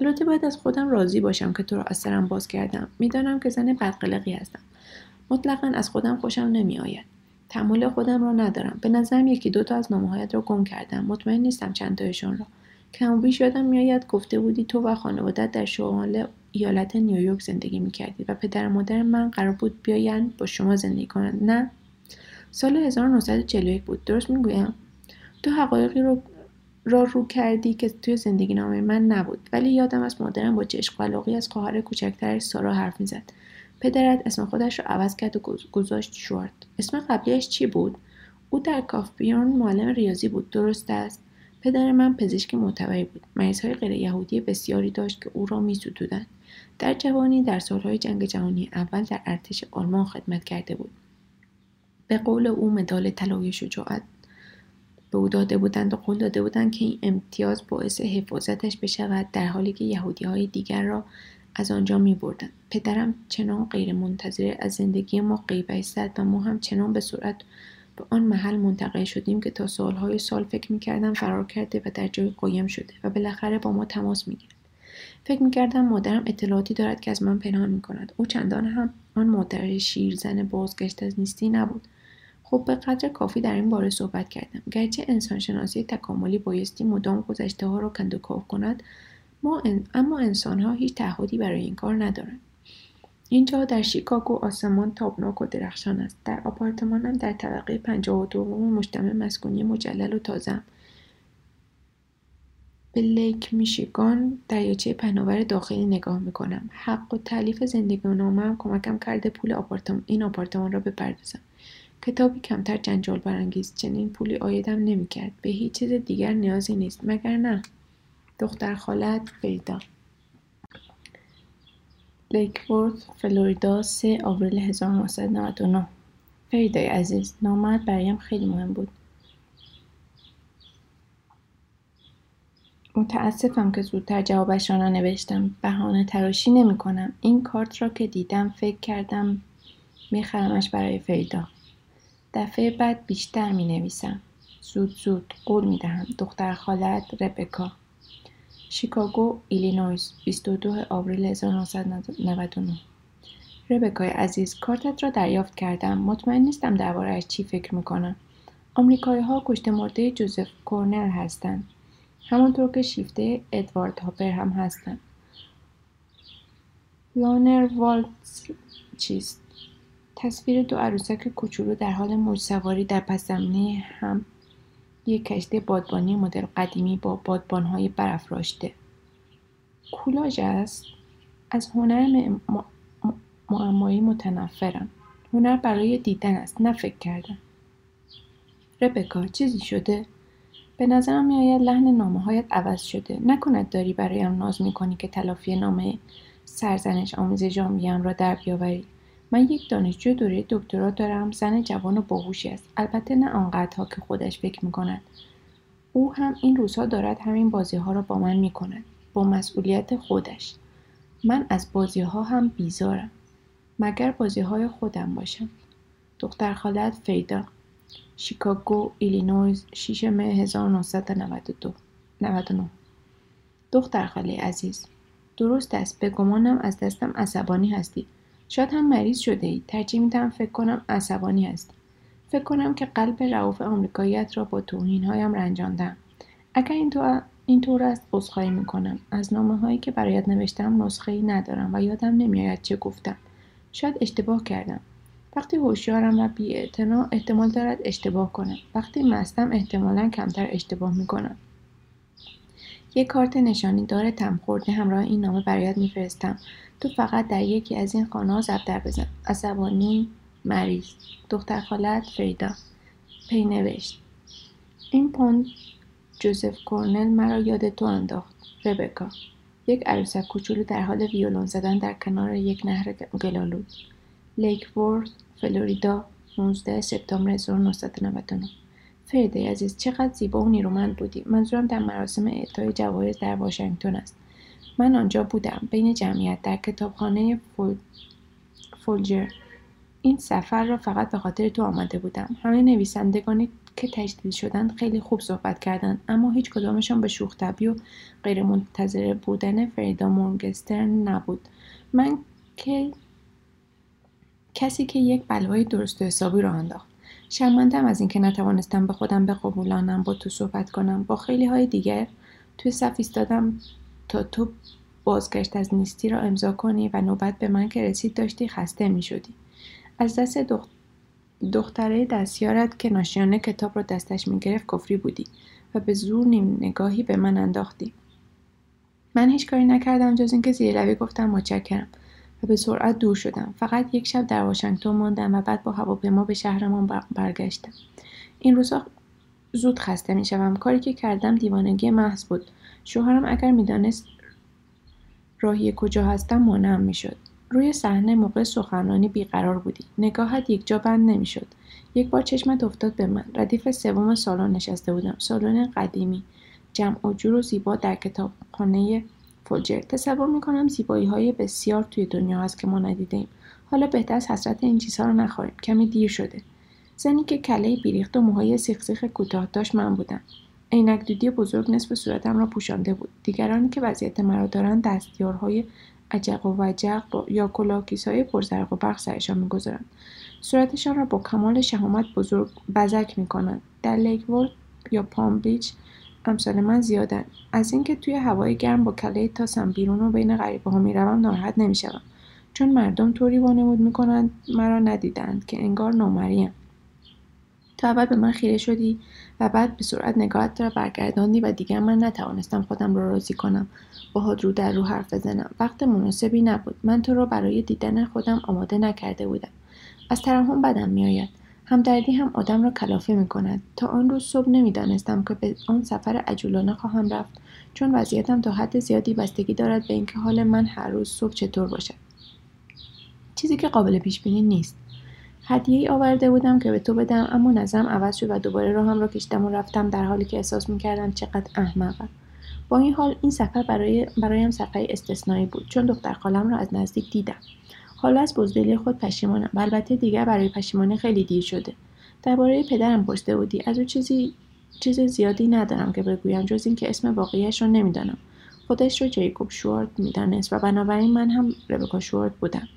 البته باید از خودم راضی باشم که تو را از سرم باز کردم. می‌دانم که زن بدقلقی هستم. مطلقا از خودم خوشم نمیآید. تحمل خودم را ندارم. به نظرم یکی دو تا از نامههایت را گم کردم. مطمئن نیستم چند تایشان را. کم بیش یادم میآید گفته بودی تو و خانوادت در شمال ایالت نیویورک زندگی می‌کردی و پدر مادر من قرار بود بیایند با شما زندگی کنند. نه. سال 1941 بود. درست می‌گویم؟ تو حقایقی رو را رو کردی که توی زندگی نامه من نبود. ولی یادم از مادرم با چشق و از خواهر کوچکترش سارا حرف می‌زد. پدرت اسم خودش رو عوض کرد و گذاشت شورت. اسم قبلیش چی بود؟ او در کافبیورن معلم ریاضی بود. درست است. پدر من پزشک معتبری بود. مریضهای غیر یهودی بسیاری داشت که او را میستودند در جوانی در سالهای جنگ جهانی اول در ارتش آلمان خدمت کرده بود. به قول او مدال طلای شجاعت به او داده بودند و قول داده بودند که این امتیاز باعث حفاظتش بشود در حالی که یهودی های دیگر را از آنجا می بردن. پدرم چنان غیر منتظره از زندگی ما قیبه زد و ما هم چنان به صورت به آن محل منتقل شدیم که تا سالهای سال فکر می‌کردم فرار کرده و در جای قایم شده و بالاخره با ما تماس می‌گیرد. فکر می‌کردم مادرم اطلاعاتی دارد که از من پنهان می‌کند. او چندان هم آن مادر شیرزن بازگشت از نیستی نبود. خب به قدر کافی در این باره صحبت کردم. گرچه انسانشناسی تکاملی بایستی مدام گذشته ها را کندوکاو کند ما اما انسان ها هیچ تعهدی برای این کار ندارند. اینجا در شیکاگو آسمان تابناک و درخشان است. در آپارتمانم در طبقه پنجاه و مجتمع مسکونی مجلل و تازم به لیک میشیگان دریاچه پهناور داخلی نگاه می‌کنم. حق و تعلیف زندگی نامم کمکم کرده پول آپارتمان این آپارتمان را بپردازم. کتابی کمتر جنجال برانگیز. چنین پولی آیدم نمی‌کرد. به هیچ چیز دیگر نیازی نیست. مگر نه؟ دختر خالت فریدا لیکورت فلوریدا 3 آوریل 1999 فریدای عزیز نامت برایم خیلی مهم بود. متاسفم که زودتر جوابش را ننوشتم. بهانه تراشی نمی کنم. این کارت را که دیدم فکر کردم میخرمش برای فریدا. دفعه بعد بیشتر می نویسم. زود زود قول می دهم. دختر خالت ربکا. شیکاگو ایلینویس 22 آوریل 1999 ربکای عزیز کارتت را دریافت کردم. مطمئن نیستم دربارهاش چی فکر می‌کنم. آمریکایی ها کشته مرده جوزف کورنل هستند. همانطور که شیفته ادوارد هاپر هم هستند. لانر والتز چیست؟ تصویر دو عروسک کوچولو در حال موج سواری در پس زمینه هم یک کشتی بادبانی مدل قدیمی با بادبانهای برافراشته. کولاژ است. از هنر معمایی متنفرم هنر برای دیدن است نه فکر کردن. ربکا چیزی شده؟ به نظرم میآید لحن نامه هایت عوض شده. نکند داری برایم ناز می‌کنی که تلافی نامه سرزنش آمیز ژانویهام را در بیاوری. من یک دانشجو دوره دکترا دارم. زن جوان و باهوشی است. البته نه آنقدرها که خودش فکر می‌کند. او هم این روزها دارد همین بازی ها را با من می‌کند. با مسئولیت خودش. من از بازی ها هم بیزارم. مگر بازی های خودم باشم؟ دختر خالت فریدا. شیکاگو ایلینویز 6 مه 1992 99 دختر خاله عزیز. درست است. به گمانم از دستم عصبانی هستی. شاید هم مریض شده ای ترجیح می‌دهم فکر کنم عصبانی هستی فکر کنم که قلب رعوف آمریکاییت را با توهین هایم رنجاندم. اگر این اینطور است عذرخواهی می‌کنم. از نامه هایی که برایت نوشتم نسخه ای ندارم و یادم نمیآید چه گفتم. شاید اشتباه کردم. وقتی هوشیارم و بی احتمال دارد اشتباه کنم. وقتی مستم احتمالا کمتر اشتباه می‌کنم. یک کارت نشانی دار تمبر خورده همراه این نامه برایت میفرستم. تو فقط در یکی از این خانه ها ضربدر بزن. عصبانی مریض. دختر خالت فریدا. پی نوشت. این پوند جوزف کورنل مرا یاد تو انداخت ربکا. یک عروسک کوچولو در حال ویولون زدن در کنار یک نهر گل‌آلود. لیک وورث فلوریدا 19 سپتامبر 1999 فریده عزیز چقدر زیبا و نیرومند بودی. منظورم در مراسم اعطای جوایز در واشنگتن است. من آنجا بودم بین جمعیت در کتابخانه فول... فولجر. این سفر را فقط به خاطر تو آمده بودم. همه نویسندگانی که تجدید شدند خیلی خوب صحبت کردند اما هیچ کدامشان به شوخ طبعی و غیر منتظره بودن فریدا مورگسترن نبود. من که کسی که یک بلای درست و حسابی را انداخت. شرمندم از اینکه نتوانستم به خودم بقبولانم با تو صحبت کنم. با خیلی های دیگر توی صف ایستادم. تا تو بازگشت از نیستی را امضا کنی و نوبت به من که رسید داشتی خسته می شدی. از دست دختره دستیارت که ناشیانه کتاب را دستش می گرفت کفری بودی و به زور نیم نگاهی به من انداختی. من هیچ کاری نکردم جز اینکه زیر لبی گفتم متشکرم و به سرعت دور شدم فقط یک شب در واشنگتن ماندم و بعد با هواپیما به شهرمان برگشتم این روزها زود خسته می کاری که کردم دیوانگی محض بود شوهرم اگر می‌دانست راهی کجا هستم مانعم می‌شد. روی صحنه موقع سخنرانی بیقرار بودی. نگاهت یک جا بند نمی‌شد. یک بار چشمت افتاد به من. ردیف سوم سالن نشسته بودم. سالن قدیمی. جمع و جور و زیبا در کتابخانه فولجر تصور می‌کنم زیبایی های بسیار توی دنیا هست که ما ندیدیم حالا بهتر از حسرت این چیزها رو نخوریم کمی دیر شده. زنی که کله بیریخت و موهای سیخ کوتاه داشت من بودم. عینک دودی بزرگ نصف صورتم را پوشانده بود. دیگرانی که وضعیت مرا دارند دستیارهای عجق و وجق یا کلاه‌گیس های پرزرق و برق سرشان می‌گذارند. صورتشان را با کمال شهامت بزرگ بزک می‌کنند. در لیک یا پام بیچ امثال من زیادن. از اینکه توی هوای گرم با کله تاسم بیرون و بین غریبه ها می‌روم ناراحت نمی‌شوم. چون مردم طوری وانمود می‌کنند مرا ندیدند که انگار نامریم. تو اول به من خیره شدی و بعد به سرعت نگاهت را برگرداندی و دیگر من نتوانستم خودم را راضی کنم. باهات رو در رو حرف بزنم. وقت مناسبی نبود. من تو را برای دیدن خودم آماده نکرده بودم. از ترحم بدم میآید. همدردی هم آدم را کلافه می کند. تا آن روز صبح نمی‌دانستم که به آن سفر عجولانه خواهم رفت. چون وضعیتم تا حد زیادی بستگی دارد به اینکه حال من هر روز صبح چطور باشد. چیزی که قابل پیش بینی نیست. هدیه ای آورده بودم که به تو بدم اما نظرم عوض شد و دوباره راهم را کشیدم و رفتم در حالی که احساس می‌کردم چقدر احمقم. با این حال این سفر برای برایم سفری استثنایی بود چون دختر خالم را از نزدیک دیدم. حالا از بزدلی خود پشیمانم. و البته دیگر برای پشیمانی خیلی دیر شده. درباره پدرم پرسیده بودی. از او چیزی چیز زیادی ندارم که بگویم جز اینکه اسم واقعیش را نمی‌دانم. خودش رو جیکوب شوارد می‌دانست و بنابراین من هم ربکا شوارد بودم.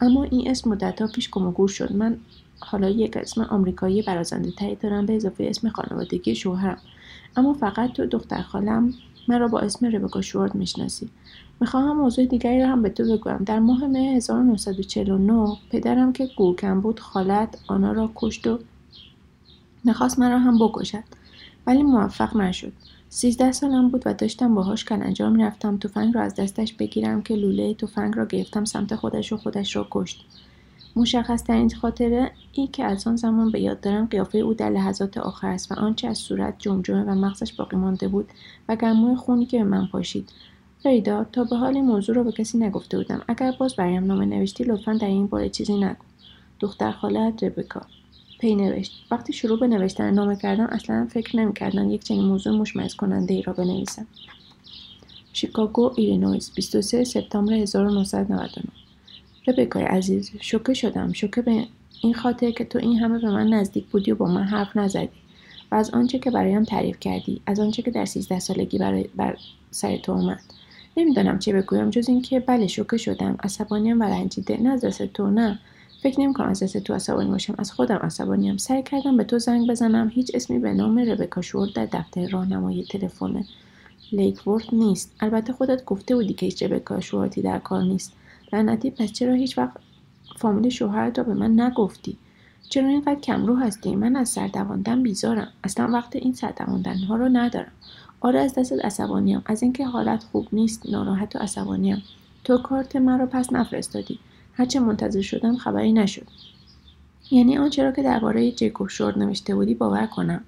اما این اسم مدتها پیش گم شد. من حالا یک اسم آمریکایی برازنده تری دارم به اضافه اسم خانوادگی شوهرم. اما فقط تو دختر خالم مرا با اسم ربکا شوارد می‌شناسی. می‌خواهم موضوع دیگری را هم به تو بگویم. در ماه مه 1949 پدرم که گورکن بود خالت آنها را کشت و می‌خواست مرا هم بکشد. ولی موفق نشد. سیزده سالم بود و داشتم باهاش کلنجار می‌رفتم. تفنگ را از دستش بگیرم که لوله تفنگ را گرفتم سمت خودش و خودش را کشت. مشخص ترین خاطره ای که از آن زمان به یاد دارم قیافه او در لحظات آخر است و آنچه از صورت جمجمه و مغزش باقی مانده بود و گرمای خونی که به من پاشید. فریدا تا به حال این موضوع را به کسی نگفته بودم. اگر باز برایم نامه نوشتی لطفا در این باره چیزی نگو. دختر خالت ربکا. پی نوشت. وقتی شروع به نوشتن نامه کردم اصلا فکر نمی‌کردم یک چنین موضوع مشمئز کننده ای را بنویسم. شیکاگو ایلینویس 23 سپتامبر 1999 ربکای عزیز شوکه شدم. شوکه به این خاطر که تو این همه به من نزدیک بودی و با من حرف نزدی. و از آنچه که برایم تعریف کردی از آنچه که در سیزده سالگی برای بر سر تو اومد. نمی‌دانم چه بگویم جز اینکه بله شوکه شدم. عصبانیم و رنجیده. نه از تو نه. فکر نمی‌کنم از دست تو عصبانی باشم. از خودم عصبانیم سعی کردم به تو زنگ بزنم. هیچ اسمی به نام ربکا شورد در دفتر راهنمایی تلفن لیکورت نیست. البته خودت گفته بودی که هیچ ربکا شوردی در کار نیست. لعنتی پس چرا هیچ وقت فامیل شوهرت را به من نگفتی؟ چرا اینقدر کمرو هستی؟ من از سردواندن بیزارم. اصلا وقت این سردواندن ها رو ندارم. آره از دستت عصبانیم. از اینکه حالت خوب نیست ناراحت و عصبانیم. تو کارت مرا پس نفرستادی. هرچه منتظر شدم خبری نشد. یعنی آنچه را که درباره جیکوب شورد نوشته بودی باور کنم.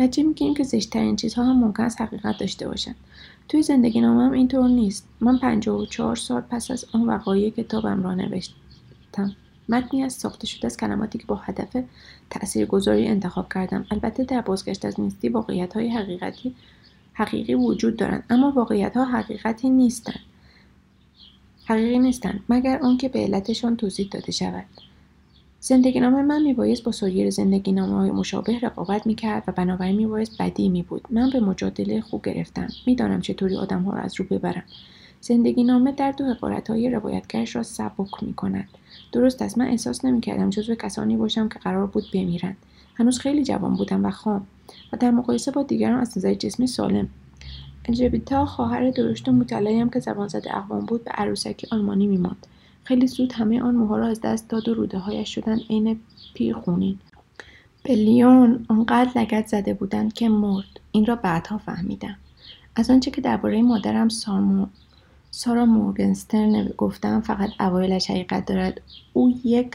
نتیجه می‌گیریم که زشتترین چیزها هم ممکن است حقیقت داشته باشند توی زندگی نامم اینطور نیست. من پنجاه و چهار سال پس از آن وقایع کتابم را نوشتم. متنی از ساخته شده از کلماتی که با هدف تاثیرگذاری انتخاب کردم. البته در بازگشت از نیستی واقعیت های حقیقتی حقیقی وجود دارند. اما واقعیت ها حقیقتی نیستند. حقیقی نیستند مگر آنکه به علتشان توضیح داده شود زندگی نامه من میبایست با سایر زندگی نامه های مشابه رقابت می‌کرد و بنابراین میبایست بدی می بود من به مجادله خوب گرفتم می‌دانم چطوری آدم ها را از رو ببرم زندگی نامه در دو حقارت های روایتگرش را سبک می کند. درست است من احساس نمی کردم جزو کسانی باشم که قرار بود بمیرند. هنوز خیلی جوان بودم و خام و در مقایسه با دیگران از نظر جسمی سالم. الژبیتا خواهر درشت و مطلعیم که زبان زده اقوام بود به عروسکی آلمانی میماند. خیلی زود همه آن موها را از دست داد و روده هایش شدن عین پیر خونین به لیون آنقدر لگت زده بودند که مرد. این را بعدها فهمیدم. از آنچه که درباره مادرم سارمو سارا مورگنسترن گفتم فقط اوایلش حقیقت دارد. او یک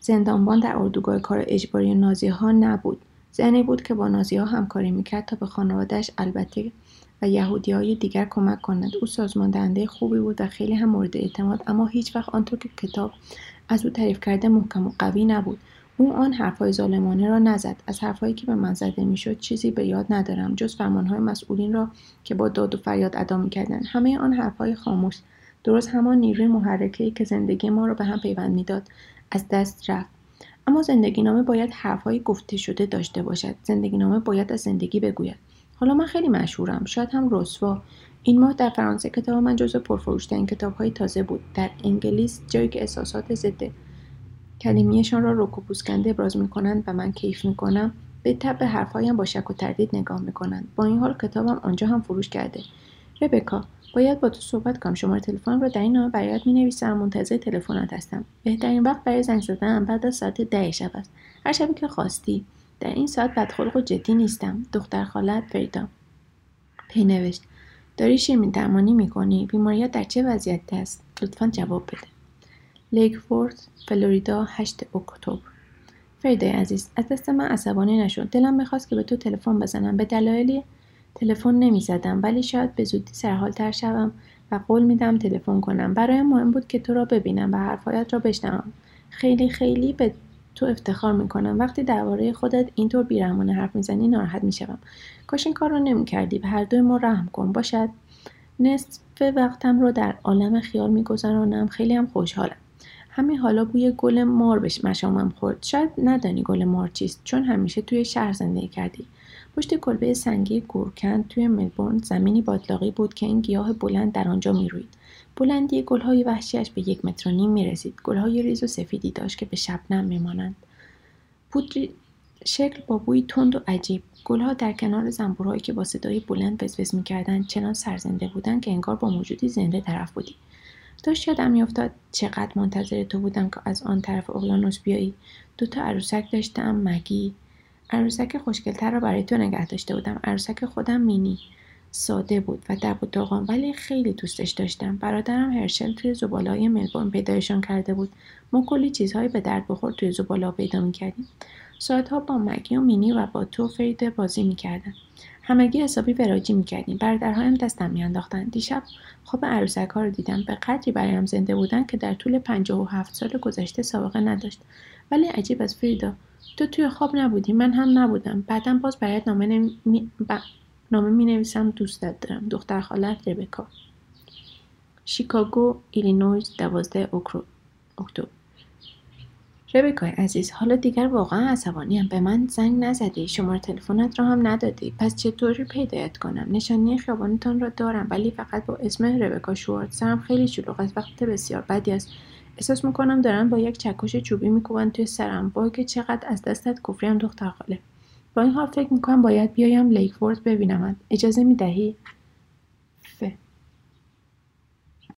زندانبان در اردوگاه کار اجباری نازی ها نبود. زنی بود که با نازی ها همکاری می‌کرد تا به خانوادهش البته و یهودی های دیگر کمک کند او سازمان دهنده خوبی بود و خیلی هم مورد اعتماد اما هیچ وقت آنطور که کتاب از او تعریف کرده محکم و قوی نبود. او آن حرفهای ظالمانه را نزد. از حرفهایی که به من زده می‌شد چیزی به یاد ندارم جز فرمانهای مسئولین را که با داد و فریاد ادا می‌کردند. همه آن حرفهای خاموش. درست همان نیروی محرکهای که زندگی ما را به هم پیوند می‌داد از دست رفت. اما زندگی نامه باید حرفهای گفته شده داشته باشد. زندگی نامه باید از زندگی بگوید. حالا من خیلی مشهورم. شاید هم رسوا. این ماه در فرانسه کتاب من جزو پرفروشترین کتابهای تازه بود. در انگلیس جایی که احساسات ضد کلمیشان را رک و پوسکنده ابراز می‌کنند و من کیف می‌کنم به طب حرفهایم با شک و تردید نگاه می‌کنند. با این حال کتابم آنجا هم فروش کرده. ربکا باید با تو صحبت کنم. شماره تلفن را در این نامه برایت می نویسم منتظر تلفنت هستم. بهترین وقت برای زنگ زدن بعد از ساعت ده شب است. هر شبی که خواستی. در این ساعت بدخلق و جدی نیستم. دختر خالت فریدا پی نوشت. داری شیمی درمانی می‌کنی بیماریات در چه وضعیت است؟ لطفا جواب بده. لیک وورث فلوریدا 8 اکتبر. فریدای عزیز از دست من عصبانی نشد دلم می‌خواست که به تو تلفن بزنم. به دلایلی تلفن نمی‌زدم ولی شاید به زودی سرحالتر شوم و قول میدم تلفن کنم. برایم مهم بود که تو را ببینم و حرفهایت را بشنوم. خیلی خیلی به تو افتخار می‌کنم. وقتی درباره خودت اینطور بیرحمانه حرف می‌زنی ناراحت می‌شوم. کاش این کار را نمی‌کردی به هر دوی ما رحم کن. باشد. نصف وقتم رو در عالم خیال میگذرانم. خیلی هم خوشحالم. همین حالا بوی گل مار بهش مشامم خورد. شاید ندانی گل مار چیست چون همیشه توی شهر زندگی کردی. پشت کلبه سنگی گورکند توی ملبورن زمینی بادلاقی بود که این گیاه بلند در آنجا می‌روید. بلندی گلهای وحشیش به یک متر و نیم می‌رسید. گلهای ریز و سفیدی داشت که به شبنم میمانند. پودری شکل با بوی تند و عجیب. گلها در کنار زنبورهایی که با صدای بلند وزوز می‌کردند چنان سرزنده بودند که انگار با موجودی زنده طرف بودی. داشت یادم میافتاد چقدر منتظر تو بودم که از آن طرف اقیانوس بیایی. دوتا عروسک داشتم مگی عروسک خوشگلتر را برای تو نگه داشته بودم. عروسک خودم مینی. ساده بود و در و ولی خیلی دوستش داشتم. برادرم هرشل توی زبالای ملبورن پیدایشان کرده بود. ما کلی چیزهایی به درد بخور توی زبالا پیدا می‌کردیم. ساعتها با مگی و مینی و با تو فرید بازی می‌کردن. همگی حسابی وراجی می‌کردیم. برادرهایم دستم میانداختند دیشب خواب عروسک ها رو دیدم. به قدری برایم زنده بودن که در طول پنجاه و هفت سال گذشته سابقه نداشت. ولی عجیبه فریدا تو توی خواب نبودی من هم نبودم. بعدا باز برایت نامه, نمی... نامه می نویسم دوستت دارم دختر خالت ربکا. شیکاگو ایلینویز دوازده اکتبر. ربکای عزیز حالا دیگر واقعا عصبانیم به من زنگ نزدی. شماره تلفنت را هم ندادی. پس چطوری پیدایت کنم؟ نشانی خیابانتان را دارم ولی فقط با اسم ربکا شوارد سرم خیلی شلوغ است. وقت بسیار بدی است. احساس می‌کنم دارن با یک چکش چوبی میکوبن توی سرم. با که چقدر از دستت کفریم دختر خاله. با این حال فکر می‌کنم باید بیایم لیکفورد ببینمت. اجازه می‌دهی؟